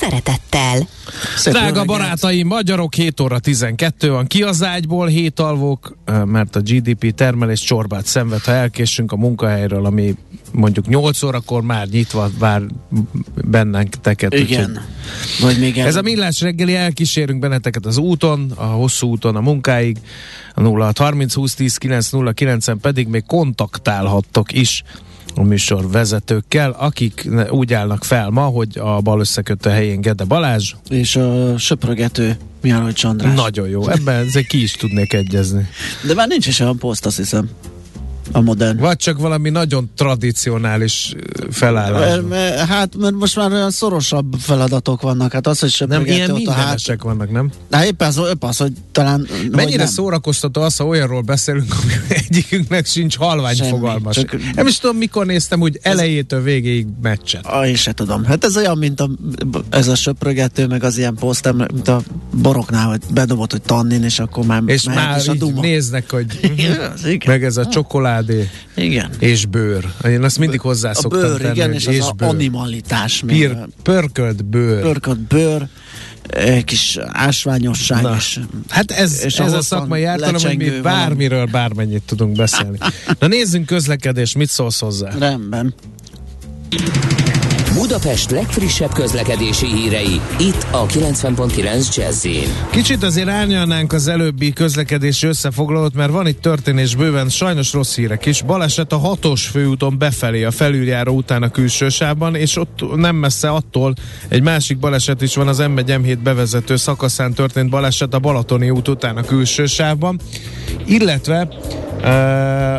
S4: szeretettel.
S1: Szép
S2: Drága barátaim, magyarok 7 óra 12 van. Ki az ágyból, hét alvók, mert a GDP termelés csorbát szenved, ha elkésünk a munkahelyről, ami mondjuk 8 órakor már nyitva vár benneteket.
S1: Igen. Vagy még el...
S2: Ez a millás reggeli, elkísérünk benneteket az úton, a hosszú úton a munkáig, a 06 30 20 10 909 en pedig még kontaktálhattok is a műsor vezetőkkel, akik úgy állnak fel ma, hogy a bal összekötő helyén Gede Balázs.
S1: És a söprögető Mihály Csandrás.
S2: Nagyon jó, ebben ki is tudnék egyezni.
S1: De már nincs is olyan poszt, azt hiszem. A modern.
S2: Vagy csak valami nagyon tradicionális felállás.
S1: Hát, mert most már olyan szorosabb feladatok vannak. Hát az, hogy
S2: Nem,
S1: söprögető
S2: ilyen
S1: ott a hát...
S2: vannak, nem?
S1: Hát éppen az, éppen az, hogy talán... hogy
S2: Mennyire
S1: nem.
S2: szórakoztató az, ha olyanról beszélünk, ami egyikünknek sincs halvány
S1: Semmi,
S2: fogalma
S1: csak-.
S2: Nem is tudom, mikor néztem úgy elejétől végéig meccset.
S1: Ah, én se tudom. Hát ez olyan, mint a, ez a söprögető, meg az ilyen poszt, mint a boroknál, hogy bedobott, hogy tannin, és akkor már
S2: És már
S1: is a duma.
S2: néznek, hogy
S1: igen.
S2: meg ez a csokoládé
S1: Igen.
S2: és bőr. Én azt mindig
S1: A
S2: hozzászoktam
S1: bőr,
S2: tenni,
S1: igen,
S2: hogy
S1: és az a
S2: bőr.
S1: animalitás. a
S2: pörkölt bőr.
S1: Pörkölt bőr, egy kis ásványosság,
S2: Na,
S1: és
S2: hát ez,
S1: és
S2: ez a szakmai ártalom, hogy mi bármiről bármennyit tudunk beszélni. Na nézzünk közlekedés, mit szólsz hozzá?
S1: rendben.
S3: Budapest legfrissebb közlekedési hírei, itt a 90.9 jazz
S2: Kicsit azért árnyalnánk az előbbi közlekedési összefoglalót, mert van itt történés bőven, sajnos rossz hírek is. Baleset a hatos főúton befelé a felüljáró után a külső sávban, és ott nem messze attól egy másik baleset is van, az m 1 bevezető szakaszán történt baleset a Balatoni út után a külső sávban. Illetve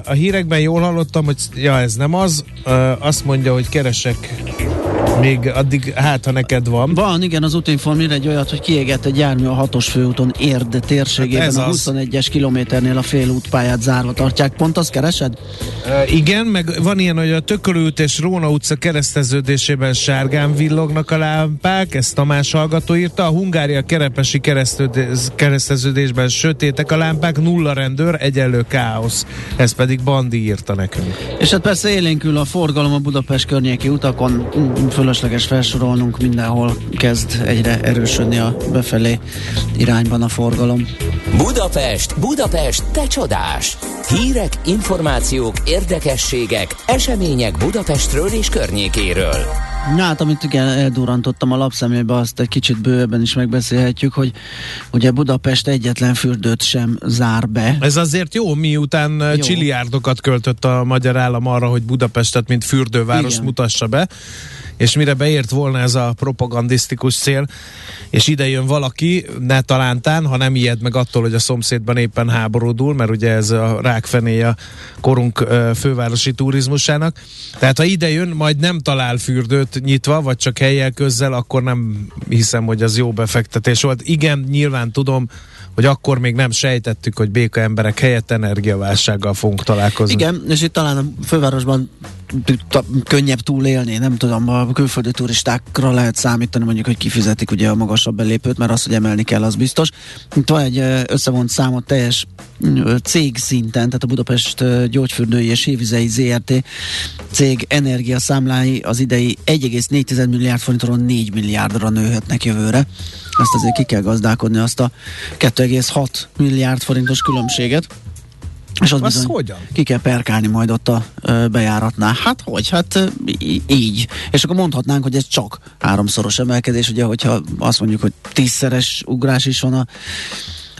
S2: a hírekben jól hallottam, hogy ja, ez nem az, azt mondja, hogy keresek még addig, hát ha neked van.
S1: Van, igen, az útinform ír egy olyat, hogy kiégett egy jármű a hatos főúton Érd térségében,
S2: Hát ez
S1: a
S2: az.
S1: 21-es kilométernél a félútpályát zárva tartják. Pont azt keresed?
S2: Uh, igen, meg van ilyen, hogy a Tökölő út és Róna utca kereszteződésében sárgán villognak a lámpák, ezt Tamás hallgató írta, a Hungária kerepesi kereszteződésben sötétek a lámpák, nulla rendőr, egyenlő káosz. Ez pedig Bandi írta nekünk.
S1: És hát persze élénkül a forgalom a Budapest környéki utakon, Fölösleges felsorolnunk, mindenhol kezd egyre erősödni a befelé irányban a forgalom.
S3: Budapest, Budapest, te csodás! Hírek, információk, érdekességek, események Budapestről és környékéről.
S1: Na hát, amit igen, eldurrantottam a lapszemlébe, azt egy kicsit bővebben is megbeszélhetjük, hogy ugye Budapest egyetlen fürdőt sem zár be.
S2: Ez azért jó, miután
S1: Jó.
S2: jó. csiliárdokat költött a magyar állam arra, hogy Budapestet, mint fürdőváros
S1: Igen.
S2: mutassa be, és mire beért volna ez a propagandisztikus cél, és ide jön valaki, ne talántán, ha nem ijed meg attól, hogy a szomszédban éppen háborodul, mert ugye ez a rákfenéje a korunk fővárosi turizmusának. Tehát ha ide jön, majd nem talál fürdőt nyitva, vagy csak helyel közzel, akkor nem hiszem, hogy az jó befektetés volt. Igen, nyilván tudom, hogy akkor még nem sejtettük, hogy béka emberek helyett energiaválsággal fogunk találkozni.
S1: Igen, és itt talán a fővárosban könnyebb túlélni, nem tudom, a külföldi turistákra lehet számítani, mondjuk, hogy kifizetik ugye a magasabb belépőt, mert az, hogy emelni kell, az biztos. Itt van egy összevont számot teljes ö, cég szinten, tehát a Budapest gyógyfürdői és hévizei ZRT cég energiaszámlái az idei 1,4 milliárd forintról 4 milliárdra nőhetnek jövőre. Ezt azért ki kell gazdálkodni, azt a 2,6 milliárd forintos különbséget És az
S2: Az
S1: bizony
S2: hogyan?
S1: ki kell perkálni majd ott a ö, bejáratnál. Hát hogy? Hát ö, így. És akkor mondhatnánk, hogy ez csak háromszoros emelkedés, ugye, hogyha azt mondjuk, hogy tízszeres ugrás is van a,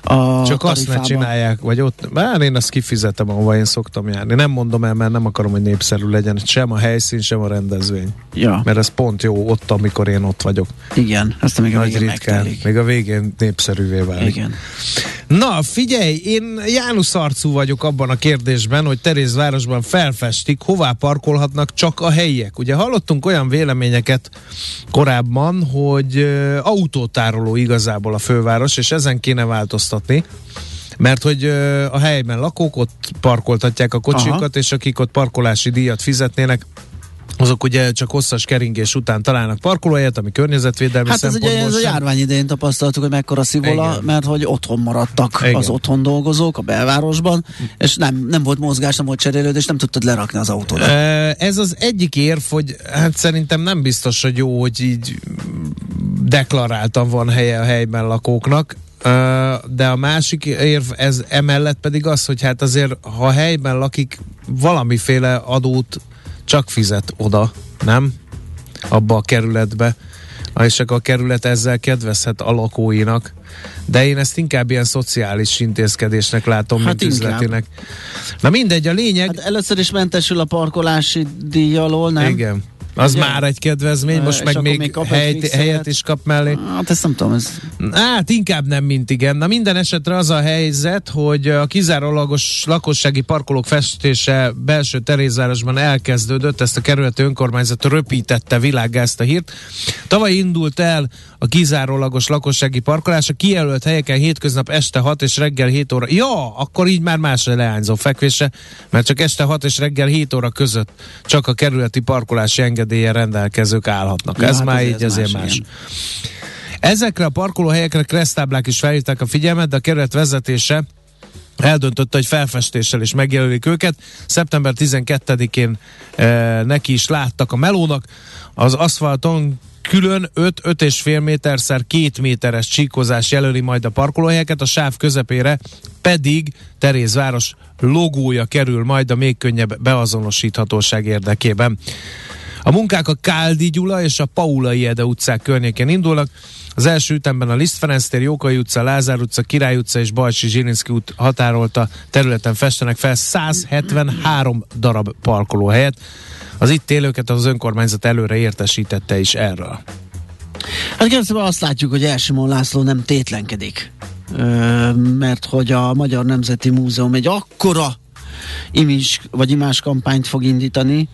S1: a
S2: Csak azt ne csinálják, vagy ott, bár én azt kifizetem, ahova én szoktam járni. Nem mondom el, mert nem akarom, hogy népszerű legyen sem a helyszín, sem a rendezvény.
S1: Ja,
S2: Mert ez pont jó ott, amikor én ott vagyok.
S1: igen. Ezt még a
S2: Nagy
S1: végén
S2: ritkán.
S1: megtelik.
S2: Még a végén népszerűvé válik.
S1: Igen.
S2: Na, figyelj, én János arcú vagyok abban a kérdésben, hogy Terézvárosban felfestik, hová parkolhatnak csak a helyiek. Ugye hallottunk olyan véleményeket korábban, hogy autótároló igazából a főváros, és ezen kéne változtatni. Mert hogy a helyben lakók ott parkoltatják a kocsikat,
S1: Aha.
S2: és akik ott parkolási díjat fizetnének, azok ugye csak hosszas keringés után találnak parkolóhelyet, ami környezetvédelmi
S1: Hát ez ugye
S2: szempontból
S1: ez a járvány idején tapasztaltuk, hogy mekkora szivola,
S2: Igen.
S1: mert hogy otthon maradtak
S2: Igen.
S1: az otthon dolgozók a belvárosban, és nem, nem volt mozgás, nem volt cserélődés, nem tudtad lerakni az autódat.
S2: Ö, Ez az egyik érv, hogy hát szerintem nem biztos, hogy jó, hogy így deklaráltan van helye a helyben lakóknak, de a másik érv ez emellett pedig az, hogy hát azért, ha helyben lakik, valamiféle adót csak fizet oda, nem? Abba a kerületbe. És akkor a kerület ezzel kedvezhet a lakóinak. De én ezt inkább ilyen szociális intézkedésnek látom,
S1: Hát
S2: mint
S1: inkább.
S2: üzletinek. Na mindegy, a lényeg...
S1: Hát először is mentesül a parkolási díj alól, nem?
S2: Igen. Az
S1: Ugye?
S2: már egy kedvezmény, most meg még,
S1: még kap egy
S2: hely,
S1: fixeret.
S2: helyet is kap mellé.
S1: Hát ezt nem tudom, ez...
S2: Hát inkább nem, mint igen. Na minden esetre az a helyzet, hogy a kizárólagos lakossági parkolók festése belső Terézvárosban elkezdődött, ezt a kerületi önkormányzat röpítette világgá ezt a hírt. Tavaly indult el a kizárólagos lakossági parkolás a kijelölt helyeken hétköznap este 6 és reggel 7 óra. Ja, akkor így már másra leányzó fekvése, mert csak este 6 és reggel 7 óra között csak a kerületi parkolási engedélye rendelkezők állhatnak.
S1: Ja,
S2: ez
S1: hát
S2: már
S1: azért
S2: így
S1: ez
S2: azért
S1: más,
S2: más.
S1: igen.
S2: Ezekre a parkolóhelyekre kresztáblák is felhívták a figyelmet, de a kerület vezetése eldöntötte, hogy felfestéssel is megjelölik őket. Szeptember 12-én e, neki is láttak a melónak. Az aszfalton külön 5-5,5 méterszer 2 méteres csíkozás jelöli majd a parkolóhelyeket, a sáv közepére pedig Terézváros logója kerül majd a még könnyebb beazonosíthatóság érdekében. A munkák a Káldi Gyula és a Paulai Ede utcák környékén indulnak. Az első ütemben a Liszt Ferenc tér, Jókai utca, Lázár utca, Király utca és Bajcsi Zsilinszki út határolta területen festenek fel 173 darab parkolóhelyet. Az itt élőket az önkormányzat előre értesítette is erről.
S1: Hát kérdezem, azt látjuk, hogy Elsimon László nem tétlenkedik. Ö, mert hogy a Magyar Nemzeti Múzeum egy akkora image, vagy imás kampányt fog indítani,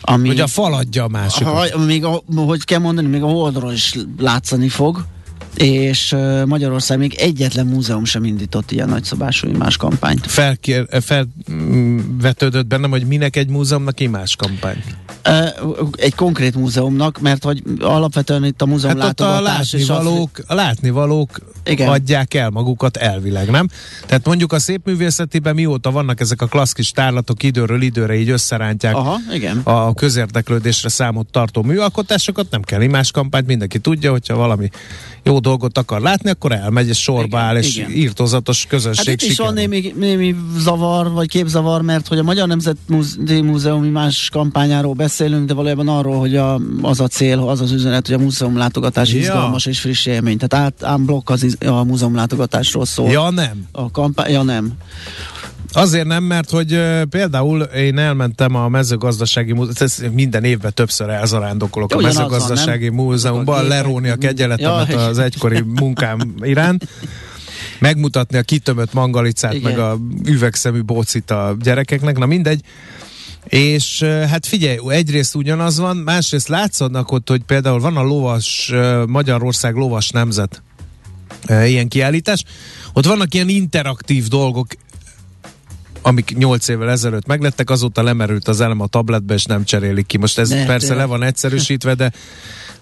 S1: ami...
S2: Hogy a fal adja a másikat.
S1: ha, még a, hogy kell mondani, még a Holdról is látszani fog, és Magyarország még egyetlen múzeum sem indított ilyen nagyszabású imás kampányt.
S2: Felkér, felvetődött bennem, hogy minek egy múzeumnak imás kampány.
S1: Egy konkrét múzeumnak, mert hogy alapvetően itt a múzeum
S2: Hát ott a
S1: látogatás és a,
S2: látnivalók, a látnivalók
S1: Igen.
S2: adják el magukat elvileg, nem? Tehát mondjuk a szépművészetiben mióta vannak ezek a klasszkis tárlatok időről időre így összerántják
S1: Aha, igen.
S2: a közérdeklődésre számot tartó műalkotásokat, nem kell imás kampányt, mindenki tudja, hogyha valami jó dolgot akar látni, akkor elmegy, és sorba
S1: Igen,
S2: áll, és
S1: igen.
S2: írtózatos közösség
S1: Hát itt is van némi, némi zavar, vagy képzavar, mert hogy a Magyar Nemzeti Múzeum más kampányáról beszélünk, de valójában arról, hogy a, az a cél, az az üzenet, hogy a múzeum látogatás
S2: Ja.
S1: izgalmas és friss élmény. Tehát át, ám blokk az, iz- a múzeum látogatásról szól.
S2: Ja, nem.
S1: A kampány, ja nem.
S2: Azért nem, mert hogy uh, például én elmentem a mezőgazdasági múzeum, minden évben többször elzarándokolok a
S1: Ugyanaz van,
S2: mezőgazdasági
S1: nem?
S2: múzeumban, leróni a kegyeletemet
S1: Ja,
S2: az egykori munkám iránt, megmutatni a kitömött mangalicát,
S1: Igen.
S2: meg a üvegszemű bócit a gyerekeknek, na mindegy. És hát figyelj, egyrészt ugyanaz van, másrészt látszadnak ott, hogy például van a lovas, Magyarország lovas nemzet ilyen kiállítás, ott vannak ilyen interaktív dolgok, amik 8 évvel ezelőtt meglettek, azóta lemerült az elem a tabletbe, és nem cserélik ki. Most ez
S1: Ne,
S2: persze
S1: tényleg.
S2: le van egyszerűsítve, de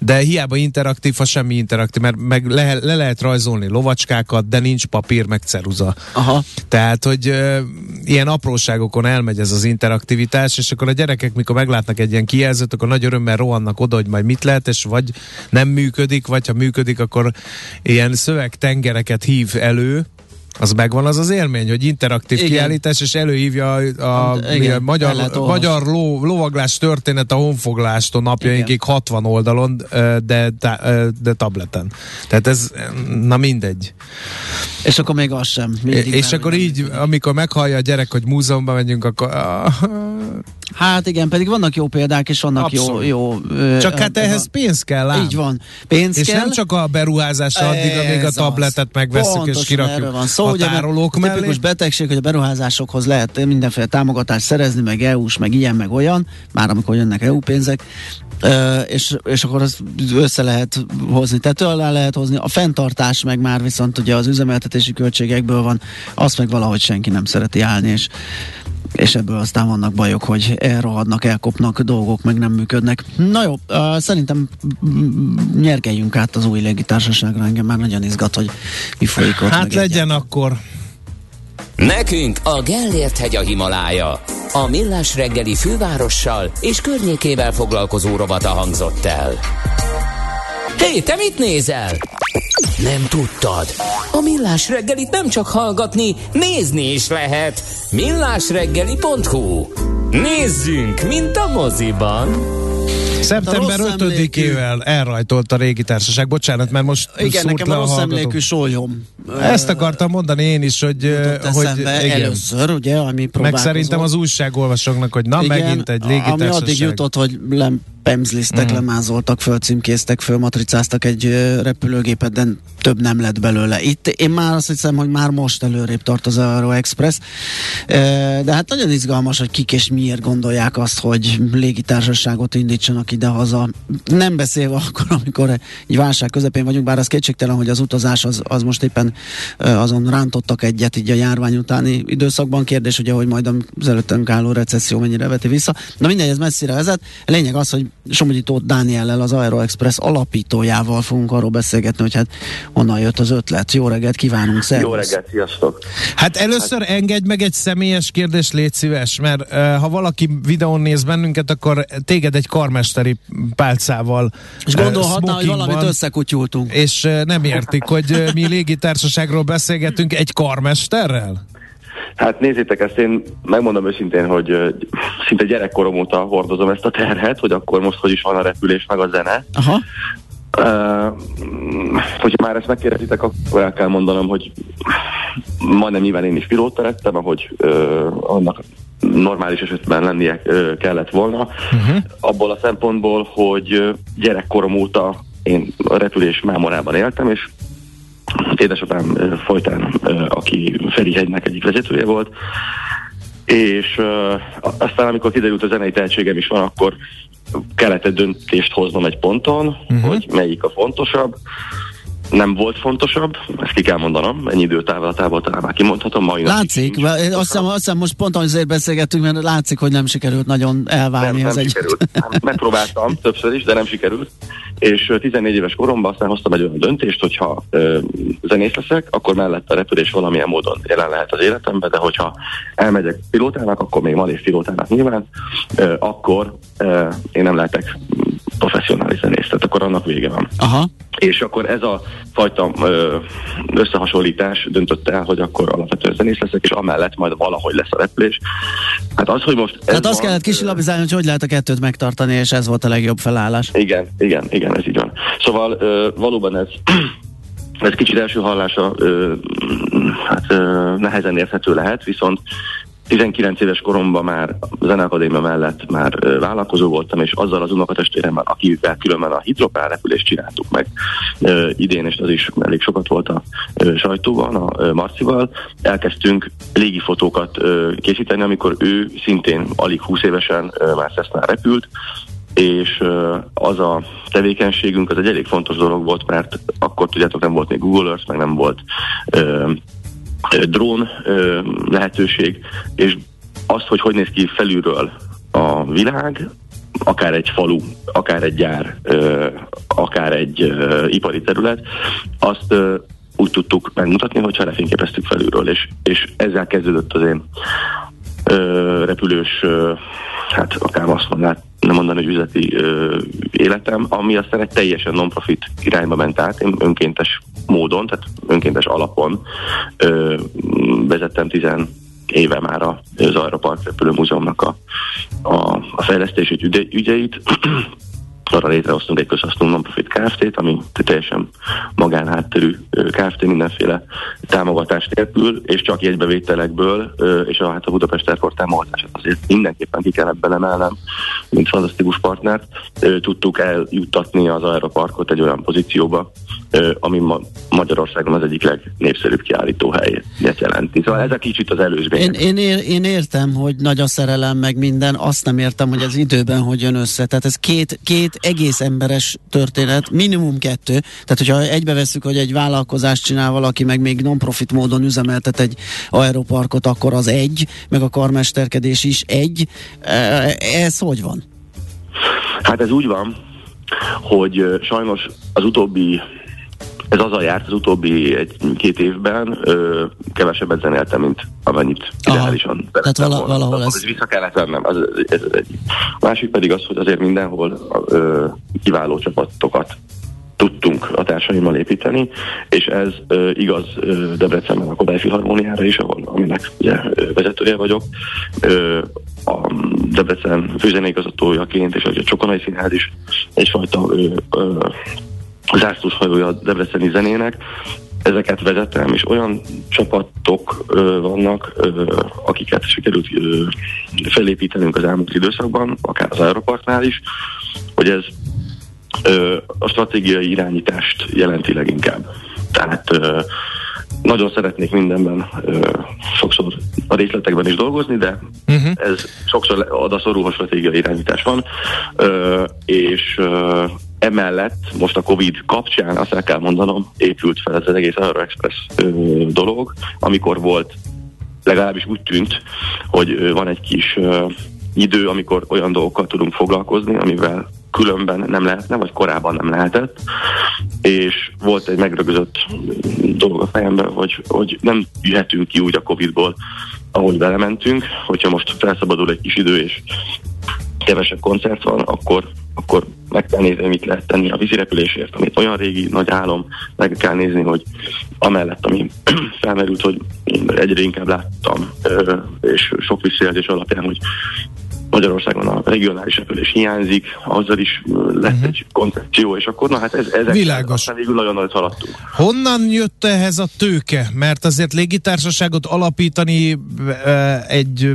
S2: de hiába interaktív, ha semmi interaktív, mert meg le, le lehet rajzolni lovacskákat, de nincs papír, meg ceruza.
S1: Aha.
S2: Tehát, hogy ö, ilyen apróságokon elmegy ez az interaktivitás, és akkor a gyerekek, mikor meglátnak egy ilyen kijelzőt, akkor nagy örömmel rohannak oda, hogy majd mit lehet, és vagy nem működik, vagy ha működik, akkor ilyen szövegtengereket hív elő, Az megvan az az élmény, hogy interaktív
S1: Igen.
S2: kiállítás, és előhívja a, a,
S1: Hát, igen,
S2: a magyar, magyar ló, lovaglás történet a honfoglástól napjainkig 60 oldalon, de, de tableten. Tehát ez, na mindegy.
S1: És akkor még az sem.
S2: És
S1: nem,
S2: akkor így, amikor meghallja a gyerek, hogy múzeumban megyünk, akkor
S1: Hát igen, pedig vannak jó példák, és vannak jó,
S2: Abszolút.
S1: jó... ö,
S2: csak hát
S1: ö,
S2: ehhez pénz kell ám.
S1: Így van. Pénz
S2: És
S1: kell.
S2: nem csak a beruházásra addig, amíg a
S1: Ez
S2: tabletet megveszük és
S1: Pontosan
S2: kirakjuk
S1: erről van szó,
S2: a
S1: ugye, mert
S2: tárolók
S1: a
S2: mellé.
S1: Tipikus betegség, hogy a beruházásokhoz lehet mindenféle támogatást szerezni, meg EU-s, meg ilyen, meg olyan, már amikor jönnek EU pénzek, Ö, és, és akkor az össze lehet hozni, tető alá lehet hozni. A fenntartás meg már viszont ugye az üzemeltetési költségekből van, azt meg valahogy senki nem szereti állni, és és ebből aztán vannak bajok, hogy elrohadnak, elkopnak dolgok, meg nem működnek. Na jó, uh, szerintem nyergeljünk át az új légitársaságra, engem már nagyon izgat, hogy mi folyik ott.
S2: Hát legyen akkor.
S3: Nekünk a Gellért hegy a Himalája. A Millás reggeli fővárossal és környékével foglalkozó rovata hangzott el. Hé, te mit nézel? Nem tudtad? A Millás reggelit nem csak hallgatni, nézni is lehet. millásreggeli.hu Nézzünk, mint a moziban.
S2: Szeptember
S1: A rossz
S2: 5-ével elrajtolt a régi társaság. Bocsánat, mert most
S1: Igen, nekem
S2: le
S1: a rossz emlékű sólyom.
S2: Ezt akartam mondani én is, hogy,
S1: jutott
S2: hogy igen.
S1: először, ugye, ami
S2: Meg szerintem az újságolvasóknak, hogy na
S1: Igen,
S2: megint egy
S1: Ami
S2: légitársaság.
S1: addig jutott, hogy lempemzlisztek,
S2: Mhm.
S1: mm. lemázoltak, fölcímkéztek, fölmatricáztak egy repülőgépet, de több nem lett belőle. Itt én már azt hiszem, hogy már most előrébb tart az Aero Express, de hát nagyon izgalmas, hogy kik és miért gondolják azt, hogy légitársaságot indítsanak ide-haza. Nem beszélve akkor, amikor egy válság közepén vagyunk, bár az kétségtelen, hogy az utazás az, az most éppen azon rántottak egyet így a járvány utáni időszakban. Kérdés ugye, hogy majd az előttünk álló recesszió mennyire veti vissza. Na mindegy, ez messzire vezet. A lényeg az, hogy Somogyi Tóth Dániellel, az Aero Express alapítójával fogunk arról beszélgetni, hogy hát honnan jött az ötlet. Jó reggelt kívánunk, szervusz.
S5: Jó reggelt, sziasztok!
S2: Hát először engedj meg egy személyes kérdést, légy szíves, mert uh, ha valaki videón néz bennünket, akkor téged egy karmesteri pálcával
S1: És gondolhatná, hogy
S2: smokingban-
S1: valamit összekutyultunk.
S2: és uh, nem értik, hogy uh, mi légitársaságról beszélgetünk egy karmesterrel?
S5: Hát nézzétek ezt, én megmondom őszintén, hogy szinte gyerekkorom óta hordozom ezt a terhet, hogy akkor most hogy is van a repülés meg a zene.
S1: Aha.
S5: Uh, hogyha már ezt megkérdezitek, akkor el kell mondanom, hogy majdnem nyilván én is pilóta lettem, ahogy uh, annak normális esetben lennie uh, kellett volna. Uh-huh. Abból a szempontból, hogy gyerekkorom óta én a repülés mámorában éltem, és édesapám ö, folytán, aki Ferihegynek egyik vezetője volt, és a- aztán amikor kiderült, hogy zenei tehetségem is van, akkor kellett egy döntést hoznom egy ponton, uh-huh. hogy melyik a fontosabb. Nem volt fontosabb, ezt ki kell mondanom, ennyi időtávlatából talán már kimondhatom. Mai
S1: Látszik, mert azt hiszem, azt hiszem most pont azért beszélgettünk, mert látszik, hogy nem sikerült nagyon
S5: nem,
S1: elválni
S5: nem
S1: az egy...
S5: sikerült. Nem, Megpróbáltam többször is, de nem sikerült. És ö, 14 éves koromban aztán hoztam egy olyan döntést, hogyha ö, zenész leszek, akkor mellett a repülés valamilyen módon jelen lehet az életemben, de hogyha elmegyek pilótának, akkor még malév pilótának nyilván, ö, akkor ö, én nem lehetek professzionális zenész, tehát akkor annak vége van.
S1: Aha.
S5: És akkor ez a fajta összehasonlítás döntött el, hogy akkor alapvetően zenész leszek, és amellett majd valahogy lesz a repülés. Hát az, hogy most...
S1: Tehát azt
S5: van,
S1: kellett kisilabizálni, hogy hogy lehet a kettőt megtartani, és ez volt a legjobb felállás.
S5: igen, igen, igen, ez így van. Szóval ö, valóban ez, ez kicsit első hallása ö, hát, ö, nehezen érthető lehet, viszont 19 éves koromban már a Zeneakadémia mellett már vállalkozó voltam, és azzal az unokatestvéremmel, akivel különben a hidropál repülést csináltuk meg ö, idén, és az is elég sokat volt a ö, sajtóban, a ö, Marcival, elkezdtünk légifotókat ö, készíteni, amikor ő szintén alig 20 évesen ö, már Cessna repült, és az a tevékenységünk az egy elég fontos dolog volt, mert akkor tudjátok nem volt még Google Earth, meg nem volt drón lehetőség, és azt, hogy hogy néz ki felülről a világ, akár egy falu, akár egy gyár, akár egy ipari terület, azt úgy tudtuk megmutatni, hogyha lefényképeztük felülről, és, és ezzel kezdődött az én repülős hát akár azt mondani, nem mondani, hogy üzleti ö, életem, ami aztán egy teljesen non-profit irányba ment át, én önkéntes módon, tehát önkéntes alapon ö, vezettem 10 éve már az Aeropark Repülő Múzeumnak a, a, a fejlesztését ügyeit, arra létrehoztunk egy közhasznú non-profit Kft-t, ami teljesen magánhátterű Kft. mindenféle támogatás nélkül, és csak jegybevételekből, és a, hát a Budapest Airport támogatását azért mindenképpen ki kellett belemelnem, mint fantasztikus partnert, tudtuk eljuttatni az aeroparkot egy olyan pozícióba, ami ma Magyarországon az egyik legnépszerűbb kiállító helyet jelenti. Szóval ez a kicsit az előzmény.
S1: Én, én, ér, én értem, hogy nagy a szerelem, meg minden, azt nem értem, hogy az időben hogy jön össze. Tehát ez két, két egész emberes történet, minimum kettő. Tehát, hogyha egybeveszünk, hogy egy vállalkozást csinál valaki, meg még non-profit módon üzemeltet egy aeroparkot, akkor az egy, meg a karmesterkedés is egy. Ez hogy van?
S5: Hát ez úgy van, hogy sajnos az utóbbi ez azzal járt az utóbbi egy-két évben, ö, kevesebbet zenéltem, mint amennyit ideálisan
S1: Tehát vala, valahol ez...
S5: vissza kellett vennem, az, ez, ez egy. A másik pedig az, hogy azért mindenhol ö, kiváló csapatokat tudtunk a társaimmal építeni, és ez ö, igaz ö, Debrecenben a Kodály Filharmóniára is, ahol, aminek ugye, vezetője vagyok. Ö, a Debrecen főzenéigazgatójaként, és a Csokonai Színház is egyfajta ö, ö, zászlós hajója a Debreceni zenének, ezeket vezetem, és olyan csapatok ö, vannak, ö, akiket sikerült ö, felépítenünk az elmúlt időszakban, akár az Aeroparknál is, hogy ez ö, a stratégiai irányítást jelenti leginkább. Tehát ö, nagyon szeretnék mindenben ö, sokszor a részletekben is dolgozni, de uh-huh. ez sokszor adaszorú, ha stratégiai irányítás van, ö, és ö, Emellett most a Covid kapcsán azt el kell mondanom, épült fel ez az egész Express ö, dolog, amikor volt, legalábbis úgy tűnt, hogy van egy kis ö, idő, amikor olyan dolgokkal tudunk foglalkozni, amivel különben nem lehetne, vagy korábban nem lehetett, és volt egy megrögözött dolog a fejemben, hogy, hogy nem jöhetünk ki úgy a Covid-ból, ahogy belementünk, hogyha most felszabadul egy kis idő, és kevesebb koncert van, akkor, akkor meg kell nézni, mit lehet tenni a vízirepülésért, amit olyan régi nagy álom, meg kell nézni, hogy amellett, ami felmerült, hogy egyre inkább láttam, és sok visszajelzés alapján, hogy Magyarországon a regionális repülés hiányzik, azzal is lett uh-huh. egy koncepció, és akkor na hát ez, ezek
S2: Világos.
S5: aztán végül nagyon nagyot haladtunk.
S2: Honnan jött ehhez a tőke? Mert azért légitársaságot alapítani egy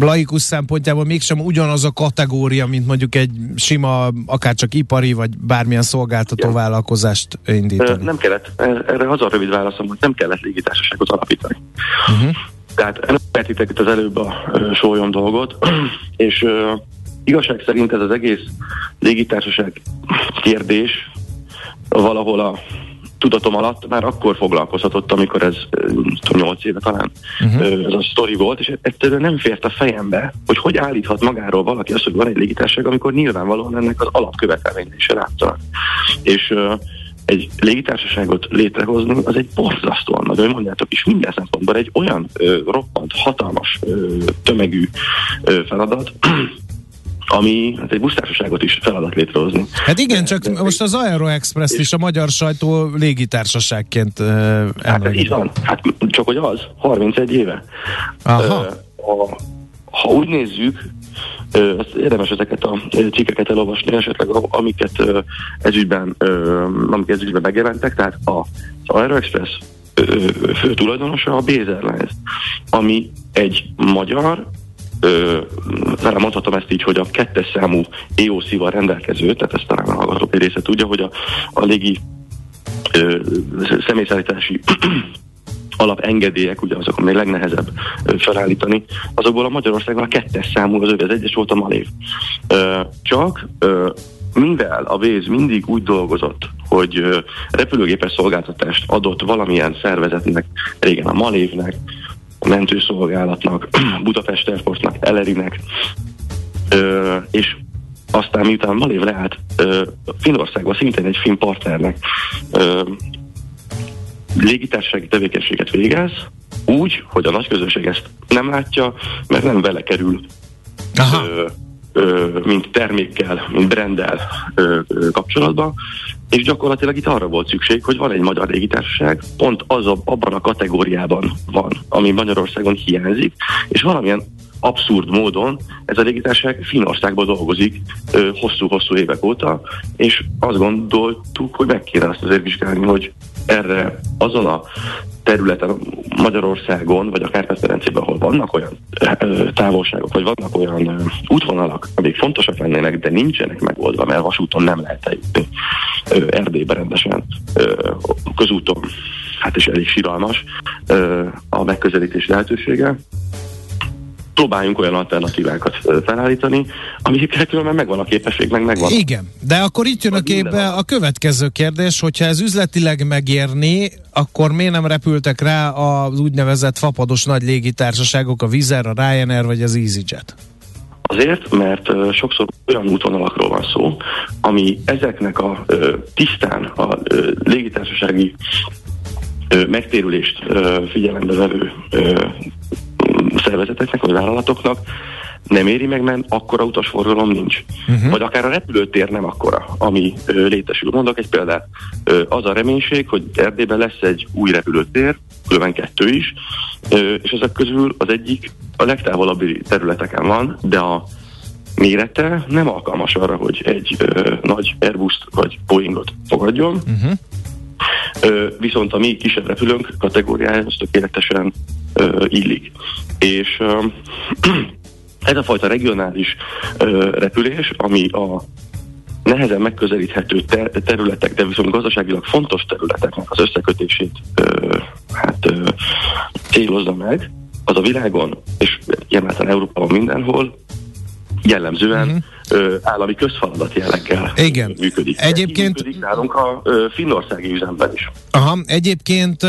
S2: laikus szempontjából mégsem ugyanaz a kategória, mint mondjuk egy sima, akár csak ipari, vagy bármilyen szolgáltató Igen. vállalkozást indítani.
S5: Nem kellett, erre az a rövid válaszom, hogy nem kellett légitársaságot alapítani. Uh-huh. Tehát elmetitek itt az előbb a sólyom dolgot, és uh, igazság szerint ez az egész légitársaság kérdés valahol a tudatom alatt már akkor foglalkozhatott, amikor ez tudom, 8 éve talán uh-huh. ez a sztori volt, és egyszerűen nem fért a fejembe, hogy hogy állíthat magáról valaki azt, hogy van egy légitársaság, amikor nyilvánvalóan ennek az alapkövetelménye is látszanak. És uh, egy légitársaságot létrehozni, az egy borzasztóan nagy, hogy mondjátok is, minden szempontból egy olyan ö, roppant, hatalmas, ö, tömegű ö, feladat, ami hát egy busztársaságot is feladat létrehozni.
S2: Hát igen, csak de, most az Aero Express is a magyar sajtó légitársaságként uh,
S5: Hát ez így van, hát csak hogy az, 31 éve.
S2: Aha.
S5: Uh, a, ha úgy nézzük, ezt érdemes ezeket a cikkeket elolvasni, esetleg amiket ezügyben, amik ezügyben megjelentek, tehát a, az Aero Express fő tulajdonosa a Airlines, ami egy magyar talán mondhatom ezt így, hogy a kettes számú EOC-val rendelkező, tehát ezt talán a hallgatók egy része tudja, hogy a, a légi személyszállítási alapengedélyek, ugye azok a még legnehezebb felállítani, azokból a Magyarországon a kettes számú, az, az egyes volt a Malév. Csak mivel a Véz mindig úgy dolgozott, hogy repülőgépes szolgáltatást adott valamilyen szervezetnek, régen a Malévnek, a mentőszolgálatnak, Budapest Airportnak, Elerinek, és aztán miután Malév leállt, Finnországban szintén egy finn partnernek légitársasági tevékenységet végez, úgy, hogy a nagy közönség ezt nem látja, mert nem vele kerül
S2: Aha.
S5: ö, ö, mint termékkel, mint branddel ö, ö, kapcsolatban, és gyakorlatilag itt arra volt szükség, hogy van egy magyar légitársaság, pont az a, abban a kategóriában van, ami Magyarországon hiányzik, és valamilyen abszurd módon ez a légitársaság Finnországban dolgozik ö, hosszú-hosszú évek óta, és azt gondoltuk, hogy meg kéne azt azért vizsgálni, hogy erre azon a területen Magyarországon, vagy a Kárpát-Medencében, ahol vannak olyan távolságok, vagy vannak olyan útvonalak, amik fontosak lennének, de nincsenek megoldva, mert vasúton nem lehet eljutni Erdélybe rendesen, közúton, hát is elég siralmas a megközelítés lehetősége, próbáljunk olyan alternatívákat felállítani, amikkel különben megvan a képesség, meg megvan.
S2: Igen, de akkor itt jön a képbe a következő kérdés, hogyha ez üzletileg megérni, akkor miért nem repültek rá az úgynevezett fapados nagy légitársaságok, a Vizer, a Ryanair vagy az EasyJet?
S5: Azért, mert sokszor olyan útvonalakról van szó, ami ezeknek a tisztán a ö, légitársasági megtérülést figyelembe vevő szervezeteknek vagy vállalatoknak nem éri meg, mert akkora utasforgalom nincs. Uh-huh. Vagy akár a repülőtér nem akkora, ami ö, létesül. Mondok egy példát. Ö, az a reménység, hogy Erdélyben lesz egy új repülőtér, különben kettő is, ö, és ezek közül az egyik a legtávolabbi területeken van, de a mérete nem alkalmas arra, hogy egy ö, nagy Airbus-t vagy Boeingot fogadjon.
S2: Uh-huh.
S5: Viszont a mi kisebb repülőnk kategóriájához tökéletesen illik. És ez a fajta regionális repülés, ami a nehezen megközelíthető ter- területek, de viszont gazdaságilag fontos területeknek az összekötését hát ö, célozza meg, az a világon, és jelentően Európában mindenhol jellemzően uh-huh. ö, állami közfeladat jelleggel
S2: Igen.
S5: működik.
S2: Egyébként-
S5: Így működik nálunk a ö, finnországi üzemben is.
S2: Aha, egyébként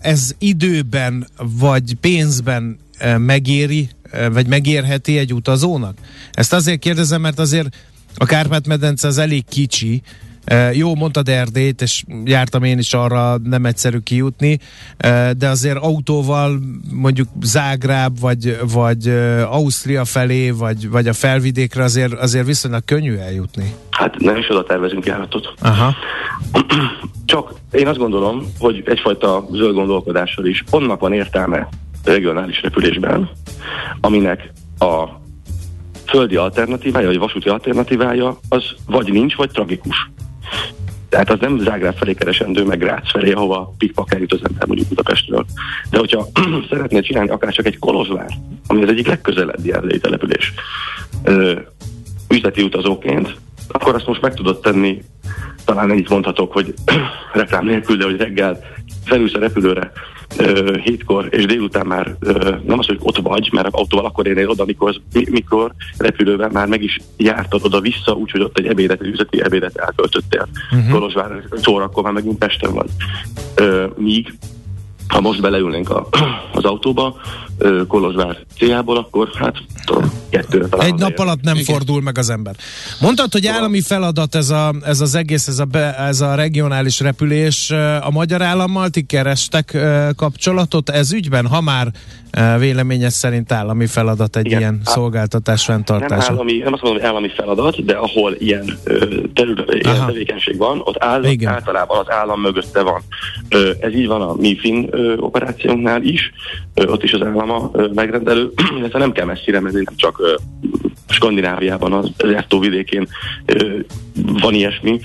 S2: ez időben vagy pénzben megéri, vagy megérheti egy utazónak? Ezt azért kérdezem, mert azért a Kárpát-medence az elég kicsi, jó, mondtad Erdélyt, és jártam én is arra, nem egyszerű kijutni, de azért autóval mondjuk Zágráb, vagy, vagy Ausztria felé, vagy, vagy a felvidékre azért, azért viszonylag könnyű eljutni.
S5: Hát nem is oda tervezünk járatot.
S2: Aha.
S5: Csak én azt gondolom, hogy egyfajta zöld gondolkodással is onnak van értelme regionális repülésben, aminek a földi alternatívája, vagy vasúti alternatívája, az vagy nincs, vagy tragikus. Tehát az nem Zágráb felé keresendő, meg Grác felé, ahova pikpak eljut az ember mondjuk Budapestről. De hogyha szeretnél csinálni akár csak egy Kolozsvár, ami az egyik legközelebbi erdélyi település, ö, üzleti utazóként, akkor azt most meg tudod tenni, talán ennyit mondhatok, hogy reklám nélkül, de hogy reggel felülsz a repülőre hétkor, és délután már nem az, hogy ott vagy, mert autóval akkor érnél oda, mikor, mi- mikor repülővel már meg is jártad oda-vissza, úgyhogy ott egy ebédet, egy üzleti ebédet elköltöttél. Uh-huh. Kolozsvár szórakkor már megint Pesten vagy. Ö, míg ha most beleülnénk a, az autóba, Kolozsvár céljából, akkor hát tudom, talán
S2: Egy nap
S5: ér.
S2: alatt nem fordul meg az ember. Mondtad, hogy állami feladat ez, a, ez az egész, ez a, be, ez a regionális repülés. A magyar állammal ti kerestek kapcsolatot ez ügyben, ha már véleményes szerint állami feladat egy
S5: Igen.
S2: ilyen
S5: Á-
S2: szolgáltatás
S5: nem,
S2: fenntartása?
S5: állami, nem azt mondom, hogy állami feladat, de ahol ilyen, terület, ilyen tevékenység van, ott áll,
S2: Igen.
S5: általában az állam mögötte van. Ez így van a mi finn ö, operációnknál is, ott is az állam a ö, megrendelő, illetve nem kell messzire menni, nem csak Skandináviában, az Ertó vidékén van ilyesmi,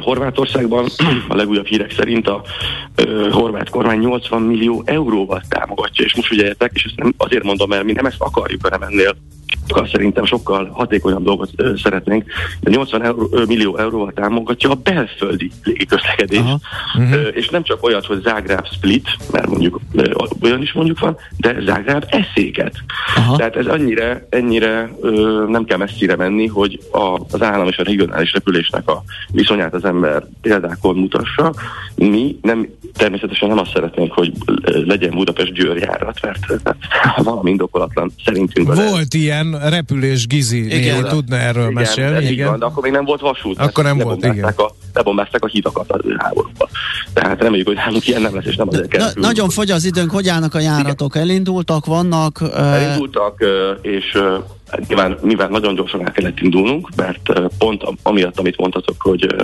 S5: Horvátországban a legújabb hírek szerint a horvát kormány 80 millió euróval támogatja, és most figyeljetek, és ezt nem azért mondom, mert mi nem ezt akarjuk, hanem ennél szerintem sokkal hatékonyabb dolgot ö, szeretnénk. De 80 euró, ö, millió euróval támogatja a belföldi légiközlekedést,
S2: Aha.
S5: ö, és nem csak olyat, hogy Zágráb Split, mert mondjuk ö, olyan is mondjuk van, de Zágráb eszéket.
S1: Aha.
S5: Tehát ez annyira, ennyire ö, nem kell messzire menni, hogy a, az állam és a regionális repülésnek a viszonyát az ember példákon mutassa. Mi nem, természetesen nem azt szeretnénk, hogy legyen Budapest-Győr járat, mert valami indokolatlan szerintünk.
S2: Volt ilyen, repülés Gizi
S1: Igen.
S2: tudna erről
S5: Igen,
S2: mesélni.
S5: így
S2: Igen.
S5: Van, de akkor még nem volt vasút.
S2: Akkor nem volt,
S5: lebombázták A, lebombázták a hidakat az háborúban. Tehát reméljük, hogy nálunk ilyen nem lesz, és nem azért kell.
S1: Na, nagyon fogy az időnk, hogy állnak a járatok? Elindultak, vannak?
S5: Elindultak, és nyilván, mivel nagyon gyorsan el kellett indulnunk, mert pont am- amiatt, amit mondtatok, hogy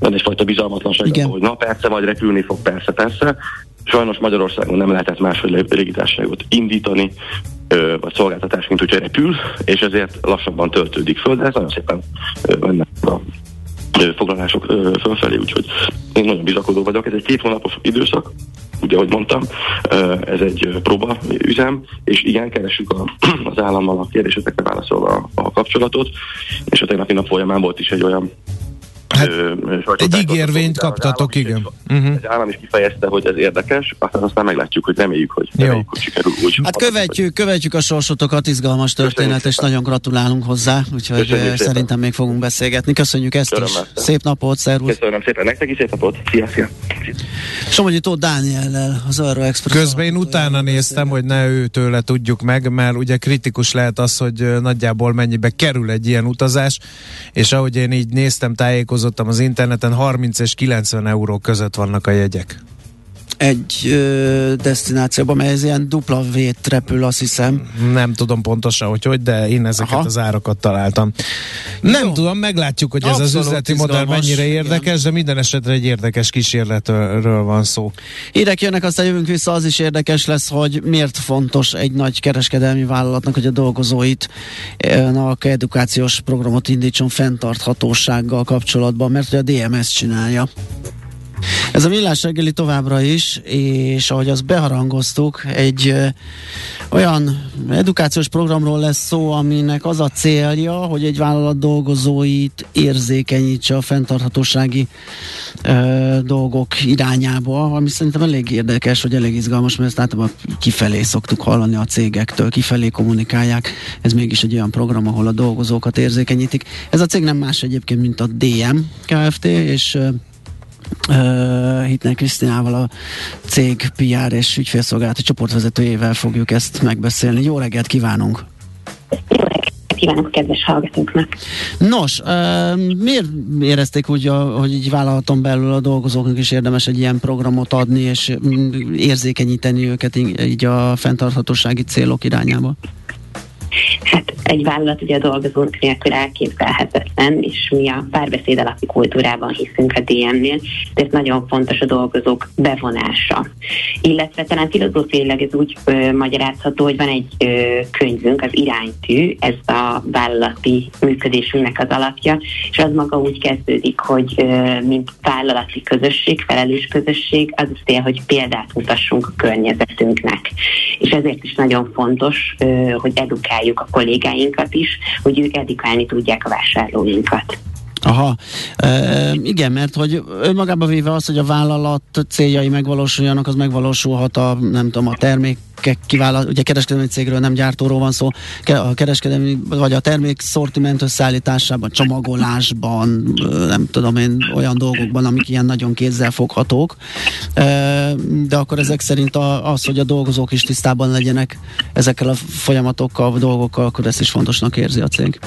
S5: van egyfajta bizalmatlanság,
S1: Igen.
S5: hogy na persze, majd repülni fog, persze, persze. Sajnos Magyarországon nem lehetett máshogy lé- légitársaságot indítani, vagy szolgáltatás, mint hogyha repül, és ezért lassabban töltődik föl, de ez nagyon szépen mennek a foglalások fölfelé, úgyhogy én nagyon bizakodó vagyok. Ez egy két hónapos időszak, ugye, ahogy mondtam, ez egy próba üzem, és igen, keresünk a, az állammal a kérdésetekre válaszolva a, a kapcsolatot, és a tegnapi nap folyamán volt is egy olyan
S2: Hát, egy ígérvényt
S5: az állam
S2: kaptatok,
S5: is-
S2: igen. Uh-huh.
S5: Az állam is kifejezte, hogy ez érdekes, aztán aztán meglátjuk, hogy reméljük, hogy, reméljük, hogy sikerül úgy.
S1: Hát követjük, követjük a sorsotokat, izgalmas történet, és nagyon gratulálunk hozzá, úgyhogy
S5: Köszönjük
S1: ö,
S5: szépen.
S1: szerintem még fogunk beszélgetni. Köszönjük ezt is.
S5: Örömmel.
S1: Szép napot, szervusz.
S5: Köszönöm szépen nektek is, szép napot! Szia, szia!
S1: Somogyi Tóth Dániellel, az Euro Express.
S2: Közben én utána néztem, hogy ne őtőle tudjuk meg, mert ugye kritikus lehet az, hogy nagyjából mennyibe kerül egy ilyen utazás, és ahogy én így néztem, tájékozottam az interneten, 30 és 90 euró között vannak a jegyek.
S1: Egy ö, destinációban, mely ez ilyen dupla vét repül, azt hiszem.
S2: Nem tudom pontosan, hogy hogy, de én ezeket
S1: Aha.
S2: az árakat találtam. Nem
S1: Jó.
S2: tudom, meglátjuk, hogy ez az
S1: Abszolút
S2: üzleti modell mennyire
S1: igen.
S2: érdekes, de minden esetre egy érdekes kísérletről van szó.
S1: Hírek jönnek, aztán jövünk vissza, az is érdekes lesz, hogy miért fontos egy nagy kereskedelmi vállalatnak, hogy a dolgozóit a edukációs programot indítson fenntarthatósággal kapcsolatban, mert hogy a DMS csinálja. Ez a millás reggeli továbbra is, és ahogy azt beharangoztuk, egy ö, olyan edukációs programról lesz szó, aminek az a célja, hogy egy vállalat dolgozóit érzékenyítse a fenntarthatósági ö, dolgok irányába, ami szerintem elég érdekes, hogy elég izgalmas, mert ezt általában kifelé szoktuk hallani a cégektől, kifelé kommunikálják. Ez mégis egy olyan program, ahol a dolgozókat érzékenyítik. Ez a cég nem más egyébként, mint a DM Kft. és Uh, Hitner Krisztinával a cég PR és ügyfélszolgálati csoportvezetőjével fogjuk ezt megbeszélni. Jó reggelt kívánunk!
S6: Jó reggelt kívánok a kedves hallgatóknak!
S1: Nos, uh, miért érezték úgy, a, hogy így vállalaton belül a dolgozóknak is érdemes egy ilyen programot adni, és érzékenyíteni őket így a fenntarthatósági célok irányába?
S6: Hát egy vállalat ugye a dolgozók nélkül elképzelhetetlen, és mi a párbeszéd alapú kultúrában hiszünk a DM-nél, ezért nagyon fontos a dolgozók bevonása. Illetve talán filozófiailag ez úgy ö, magyarázható, hogy van egy ö, könyvünk, az iránytű, ez a vállalati működésünknek az alapja, és az maga úgy kezdődik, hogy ö, mint vállalati közösség, felelős közösség, az a cél, hogy példát mutassunk a környezetünknek. És ezért is nagyon fontos, ö, hogy edukáljuk a kollégáinkat is, hogy ők edukálni tudják a vásárlóinkat.
S1: Aha, e, igen, mert hogy önmagában véve az, hogy a vállalat céljai megvalósuljanak, az megvalósulhat a, nem tudom, a termékek kiválaszt, ugye kereskedelmi cégről, nem gyártóról van szó, a kereskedelmi, vagy a termék szortiment összeállításában, csomagolásban, nem tudom én, olyan dolgokban, amik ilyen nagyon kézzel foghatók, E, de akkor ezek szerint a, az, hogy a dolgozók is tisztában legyenek ezekkel a folyamatokkal, vagy dolgokkal, akkor ezt is fontosnak érzi a cég.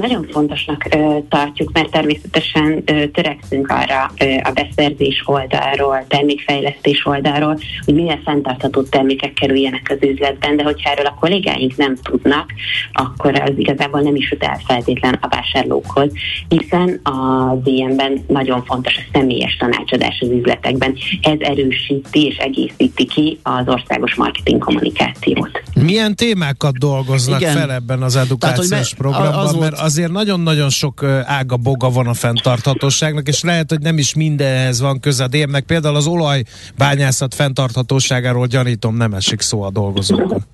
S6: Nagyon fontosnak ö, tartjuk, mert természetesen ö, törekszünk arra ö, a beszerzés oldalról, termékfejlesztés oldalról, hogy minél fenntartható termékek kerüljenek az üzletben, de hogyha erről a kollégáink nem tudnak, akkor az igazából nem is jut el feltétlen a vásárlókhoz, hiszen a DM-ben nagyon fontos a személyes tanácsadás az üzletekben. Ez erősíti és egészíti ki az országos marketing kommunikációt.
S2: Milyen témákat dolgoznak
S1: Igen.
S2: fel ebben az
S1: Tehát,
S2: edukációs
S1: me-
S2: programban?
S1: az volt-
S2: Mert azért nagyon-nagyon sok ága boga van a fenntarthatóságnak, és lehet, hogy nem is mindenhez van köze a DM-nek. Például az olajbányászat fenntarthatóságáról gyanítom nem esik szó a dolgozókon.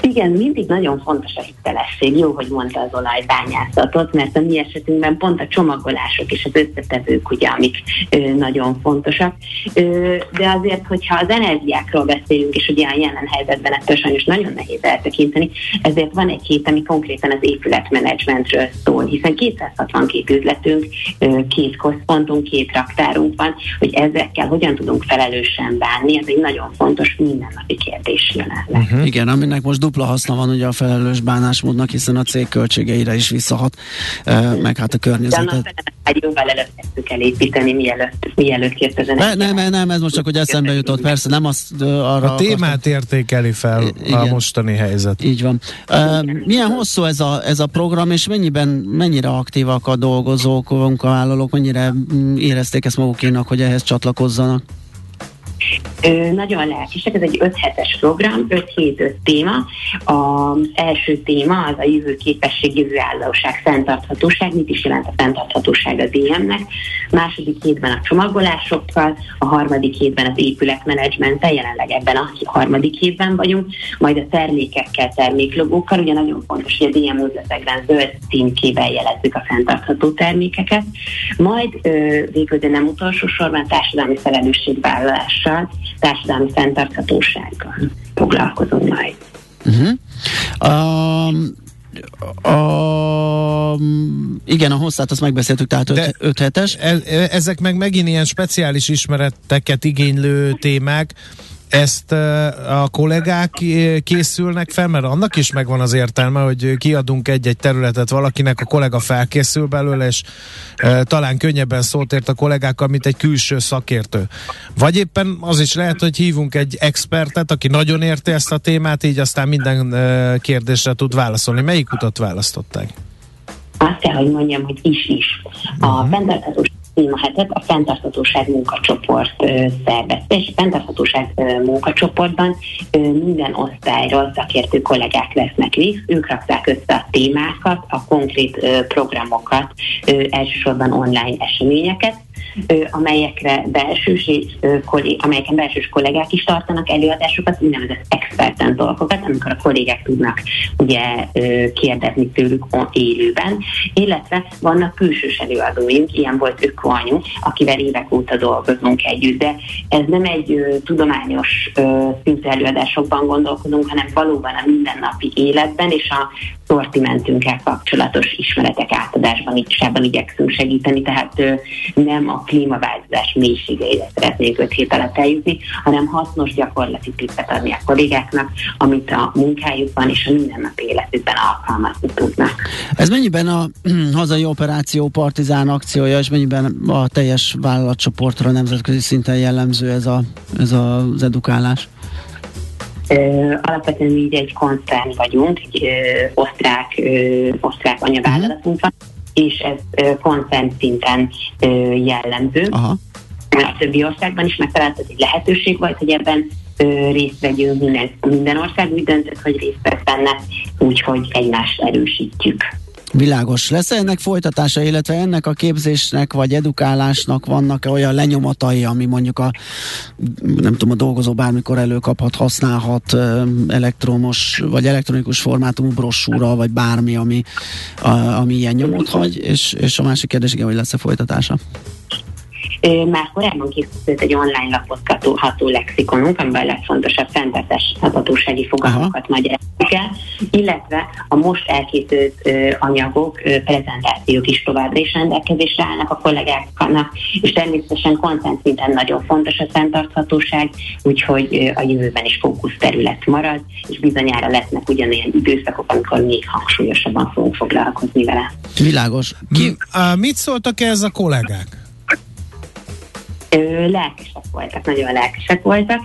S6: Igen, mindig nagyon fontos a hitelesség. Jó, hogy mondta az olajbányászatot, mert a mi esetünkben pont a csomagolások és az összetevők, ugye, amik ö, nagyon fontosak. Ö, de azért, hogyha az energiákról beszélünk, és ugye a jelen helyzetben ettől sajnos nagyon nehéz eltekinteni, ezért van egy hét, ami konkrétan az épületmenedzsmentről szól, hiszen 262 üzletünk, ö, két központunk, két raktárunk van, hogy ezekkel hogyan tudunk felelősen bánni, ez egy nagyon fontos mindennapi kérdés jelenleg.
S1: Uh-huh. Igen, aminek most dupla haszna van ugye a felelős bánásmódnak, hiszen a cég költségeire is visszahat, meg hát a környezetet.
S6: egy jóval előtt kezdtük elépíteni, mielőtt, mielőtt ezen.
S1: Ne, nem, nem, nem, ez most csak, hogy eszembe jutott, persze, nem azt arra
S2: A témát akartam. értékeli fel Igen. a mostani helyzet.
S1: Így van. Milyen hosszú ez a, ez a program, és mennyiben, mennyire aktívak a dolgozók, a munkavállalók, mennyire mm, érezték ezt magukénak, hogy ehhez csatlakozzanak?
S6: Ö, nagyon lelkesek, ez egy 5 hetes program, 5 hét 5 téma. Az első téma az a jövő képesség, jövő állóság, fenntarthatóság. Mit is jelent a fenntarthatóság az DM-nek? Második hétben a csomagolásokkal, a harmadik hétben az épületmenedzsmenttel, jelenleg ebben a harmadik hétben vagyunk, majd a termékekkel, terméklogókkal, ugye nagyon fontos, hogy a DM üzletekben zöld címkével jelezzük a fenntartható termékeket, majd ö, végül, de nem utolsó sorban társadalmi felelősségvállalással témákkal, társadalmi fenntarthatósággal foglalkozunk majd. Uh-huh.
S1: Um, a, igen, a hosszát azt megbeszéltük, tehát 5 hetes.
S2: E, e, ezek meg megint ilyen speciális ismereteket igénylő témák, ezt a kollégák készülnek fel, mert annak is megvan az értelme, hogy kiadunk egy-egy területet valakinek, a kollega felkészül belőle, és talán könnyebben szólt ért a kollégákkal, mint egy külső szakértő. Vagy éppen az is lehet, hogy hívunk egy expertet, aki nagyon érti ezt a témát, így aztán minden kérdésre tud válaszolni. Melyik utat választották?
S6: Azt kell, hogy mondjam, hogy is-is. A uh-huh. fenntarthatós témahetet a fenntarthatóság munkacsoport szervezte, és a fenntarthatóság munkacsoportban minden osztályról szakértő kollégák vesznek részt, ők rakták össze a témákat, a konkrét programokat, elsősorban online eseményeket, amelyekre belsős, amelyeken belsős kollégák is tartanak előadásokat, úgynevezett experten dolgokat, amikor a kollégák tudnak ugye kérdezni tőlük élőben, illetve vannak külsős előadóink, ilyen volt Ökoanyu, akivel évek óta dolgozunk együtt, de ez nem egy tudományos szintű előadásokban gondolkodunk, hanem valóban a mindennapi életben és a szortimentünkkel kapcsolatos ismeretek átadásban ebben igyekszünk segíteni, tehát nem a klímaváltozás mélységeire szeretnénk öt hét alatt eljutni, hanem hasznos gyakorlati tippet adni a kollégáknak, amit a munkájukban és a mindennapi életükben alkalmazni tudnak.
S1: Ez mennyiben a hazai operáció partizán akciója, és mennyiben a teljes vállalatcsoportra nemzetközi szinten jellemző ez, a, ez az edukálás?
S6: Alapvetően így egy koncern vagyunk, egy osztrák, osztrák anyavállalatunk van, és ez koncern szinten jellemző. Aha. A többi országban is megtalált, egy lehetőség volt, hogy ebben részt vegyünk, minden, minden ország úgy döntött, hogy részt vesz benne, úgyhogy egymást erősítjük.
S1: Világos. Lesz ennek folytatása, illetve ennek a képzésnek vagy edukálásnak vannak -e olyan lenyomatai, ami mondjuk a nem tudom, a dolgozó bármikor előkaphat, használhat elektromos vagy elektronikus formátumú brossúra, vagy bármi, ami, a, ami ilyen nyomot hagy, és, és a másik kérdés, igen, hogy lesz-e folytatása?
S6: Már korábban készült egy online lapot ható lexikonunk, amiben a legfontosabb fenntartáshatósági fogalmakat magyarázzuk el, illetve a most elkészült anyagok, prezentációk is továbbra is rendelkezésre állnak a kollégáknak, és természetesen kontent szinten nagyon fontos a fenntarthatóság, úgyhogy a jövőben is fókuszterület marad, és bizonyára lesznek ugyanilyen időszakok, amikor még hangsúlyosabban fogunk foglalkozni vele.
S1: Világos.
S2: Ki, mit szóltak ez a kollégák?
S6: Ö, lelkesek voltak, nagyon lelkesek voltak.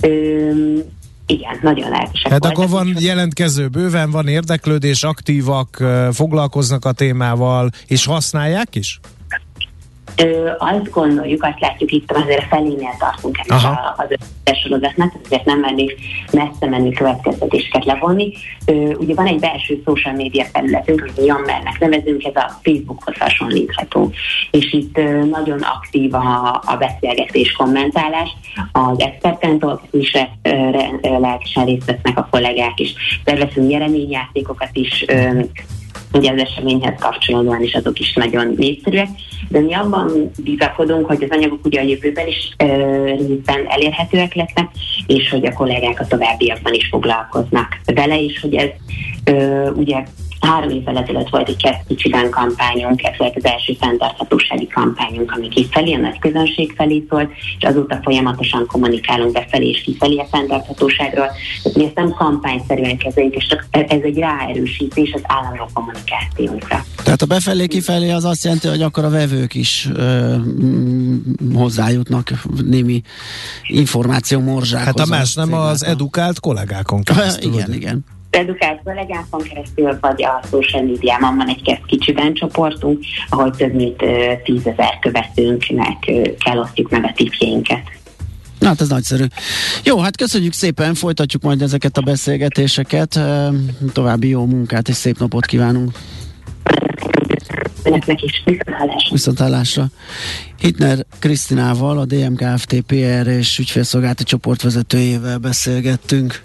S6: Ö, igen, nagyon lelkesek
S2: Hát voltak. akkor van jelentkező bőven, van érdeklődés, aktívak, foglalkoznak a témával, és használják is?
S6: Ö, azt gondoljuk, azt látjuk itt azért a felénél tartunk ennek a, az összes sorozatnak, ezért nem mennék messze menni következtetéseket levonni. Ö, ugye van egy belső social media felületünk, amit Jammernek nevezünk, ez a Facebookhoz hasonlítható. És itt ö, nagyon aktív a, a beszélgetés, kommentálás. Az expertentól is lelkesen részt vesznek a kollégák is. Tervezünk nyereményjátékokat is, ö, ugye az eseményhez kapcsolódóan is azok is nagyon népszerűek, de mi abban bizakodunk, hogy az anyagok ugye a jövőben is részben elérhetőek lesznek, és hogy a kollégák a továbbiakban is foglalkoznak vele, és hogy ez ö, ugye Három évvel ezelőtt volt egy kezd kicsiben kampányunk, ez volt az első fenntarthatósági kampányunk, ami kifelé, a nagy közönség felé szólt, és azóta folyamatosan kommunikálunk befelé és kifelé a fenntarthatóságról. Tehát mi ezt nem kampányszerűen kezeljük, és csak ez egy ráerősítés az állandó kommunikációnkra.
S1: Tehát a befelé kifelé az azt jelenti, hogy akkor a vevők is ö, hozzájutnak némi információ morzsákhoz.
S2: Hát a más nem az edukált kollégákon keresztül.
S1: igen, igen.
S6: Edukált kollégákon keresztül, vagy a social médiában van egy kezd kicsiben csoportunk, ahol több mint tízezer követőnknek kell osztjuk meg a tippjeinket.
S1: Na, hát ez nagyszerű. Jó, hát köszönjük szépen, folytatjuk majd ezeket a beszélgetéseket. További jó munkát és szép napot kívánunk.
S6: Önöknek is viszontlátásra.
S1: Viszontlátásra. Hitner Krisztinával, a DMKFT PR és ügyfélszolgálati csoportvezetőjével beszélgettünk.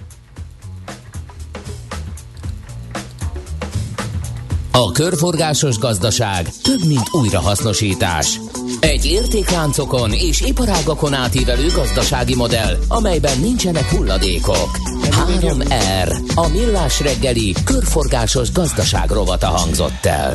S3: A körforgásos gazdaság több, mint újrahasznosítás. Egy értékláncokon és iparágakon átívelő gazdasági modell, amelyben nincsenek hulladékok. 3R. A millás reggeli körforgásos gazdaság rovata hangzott el.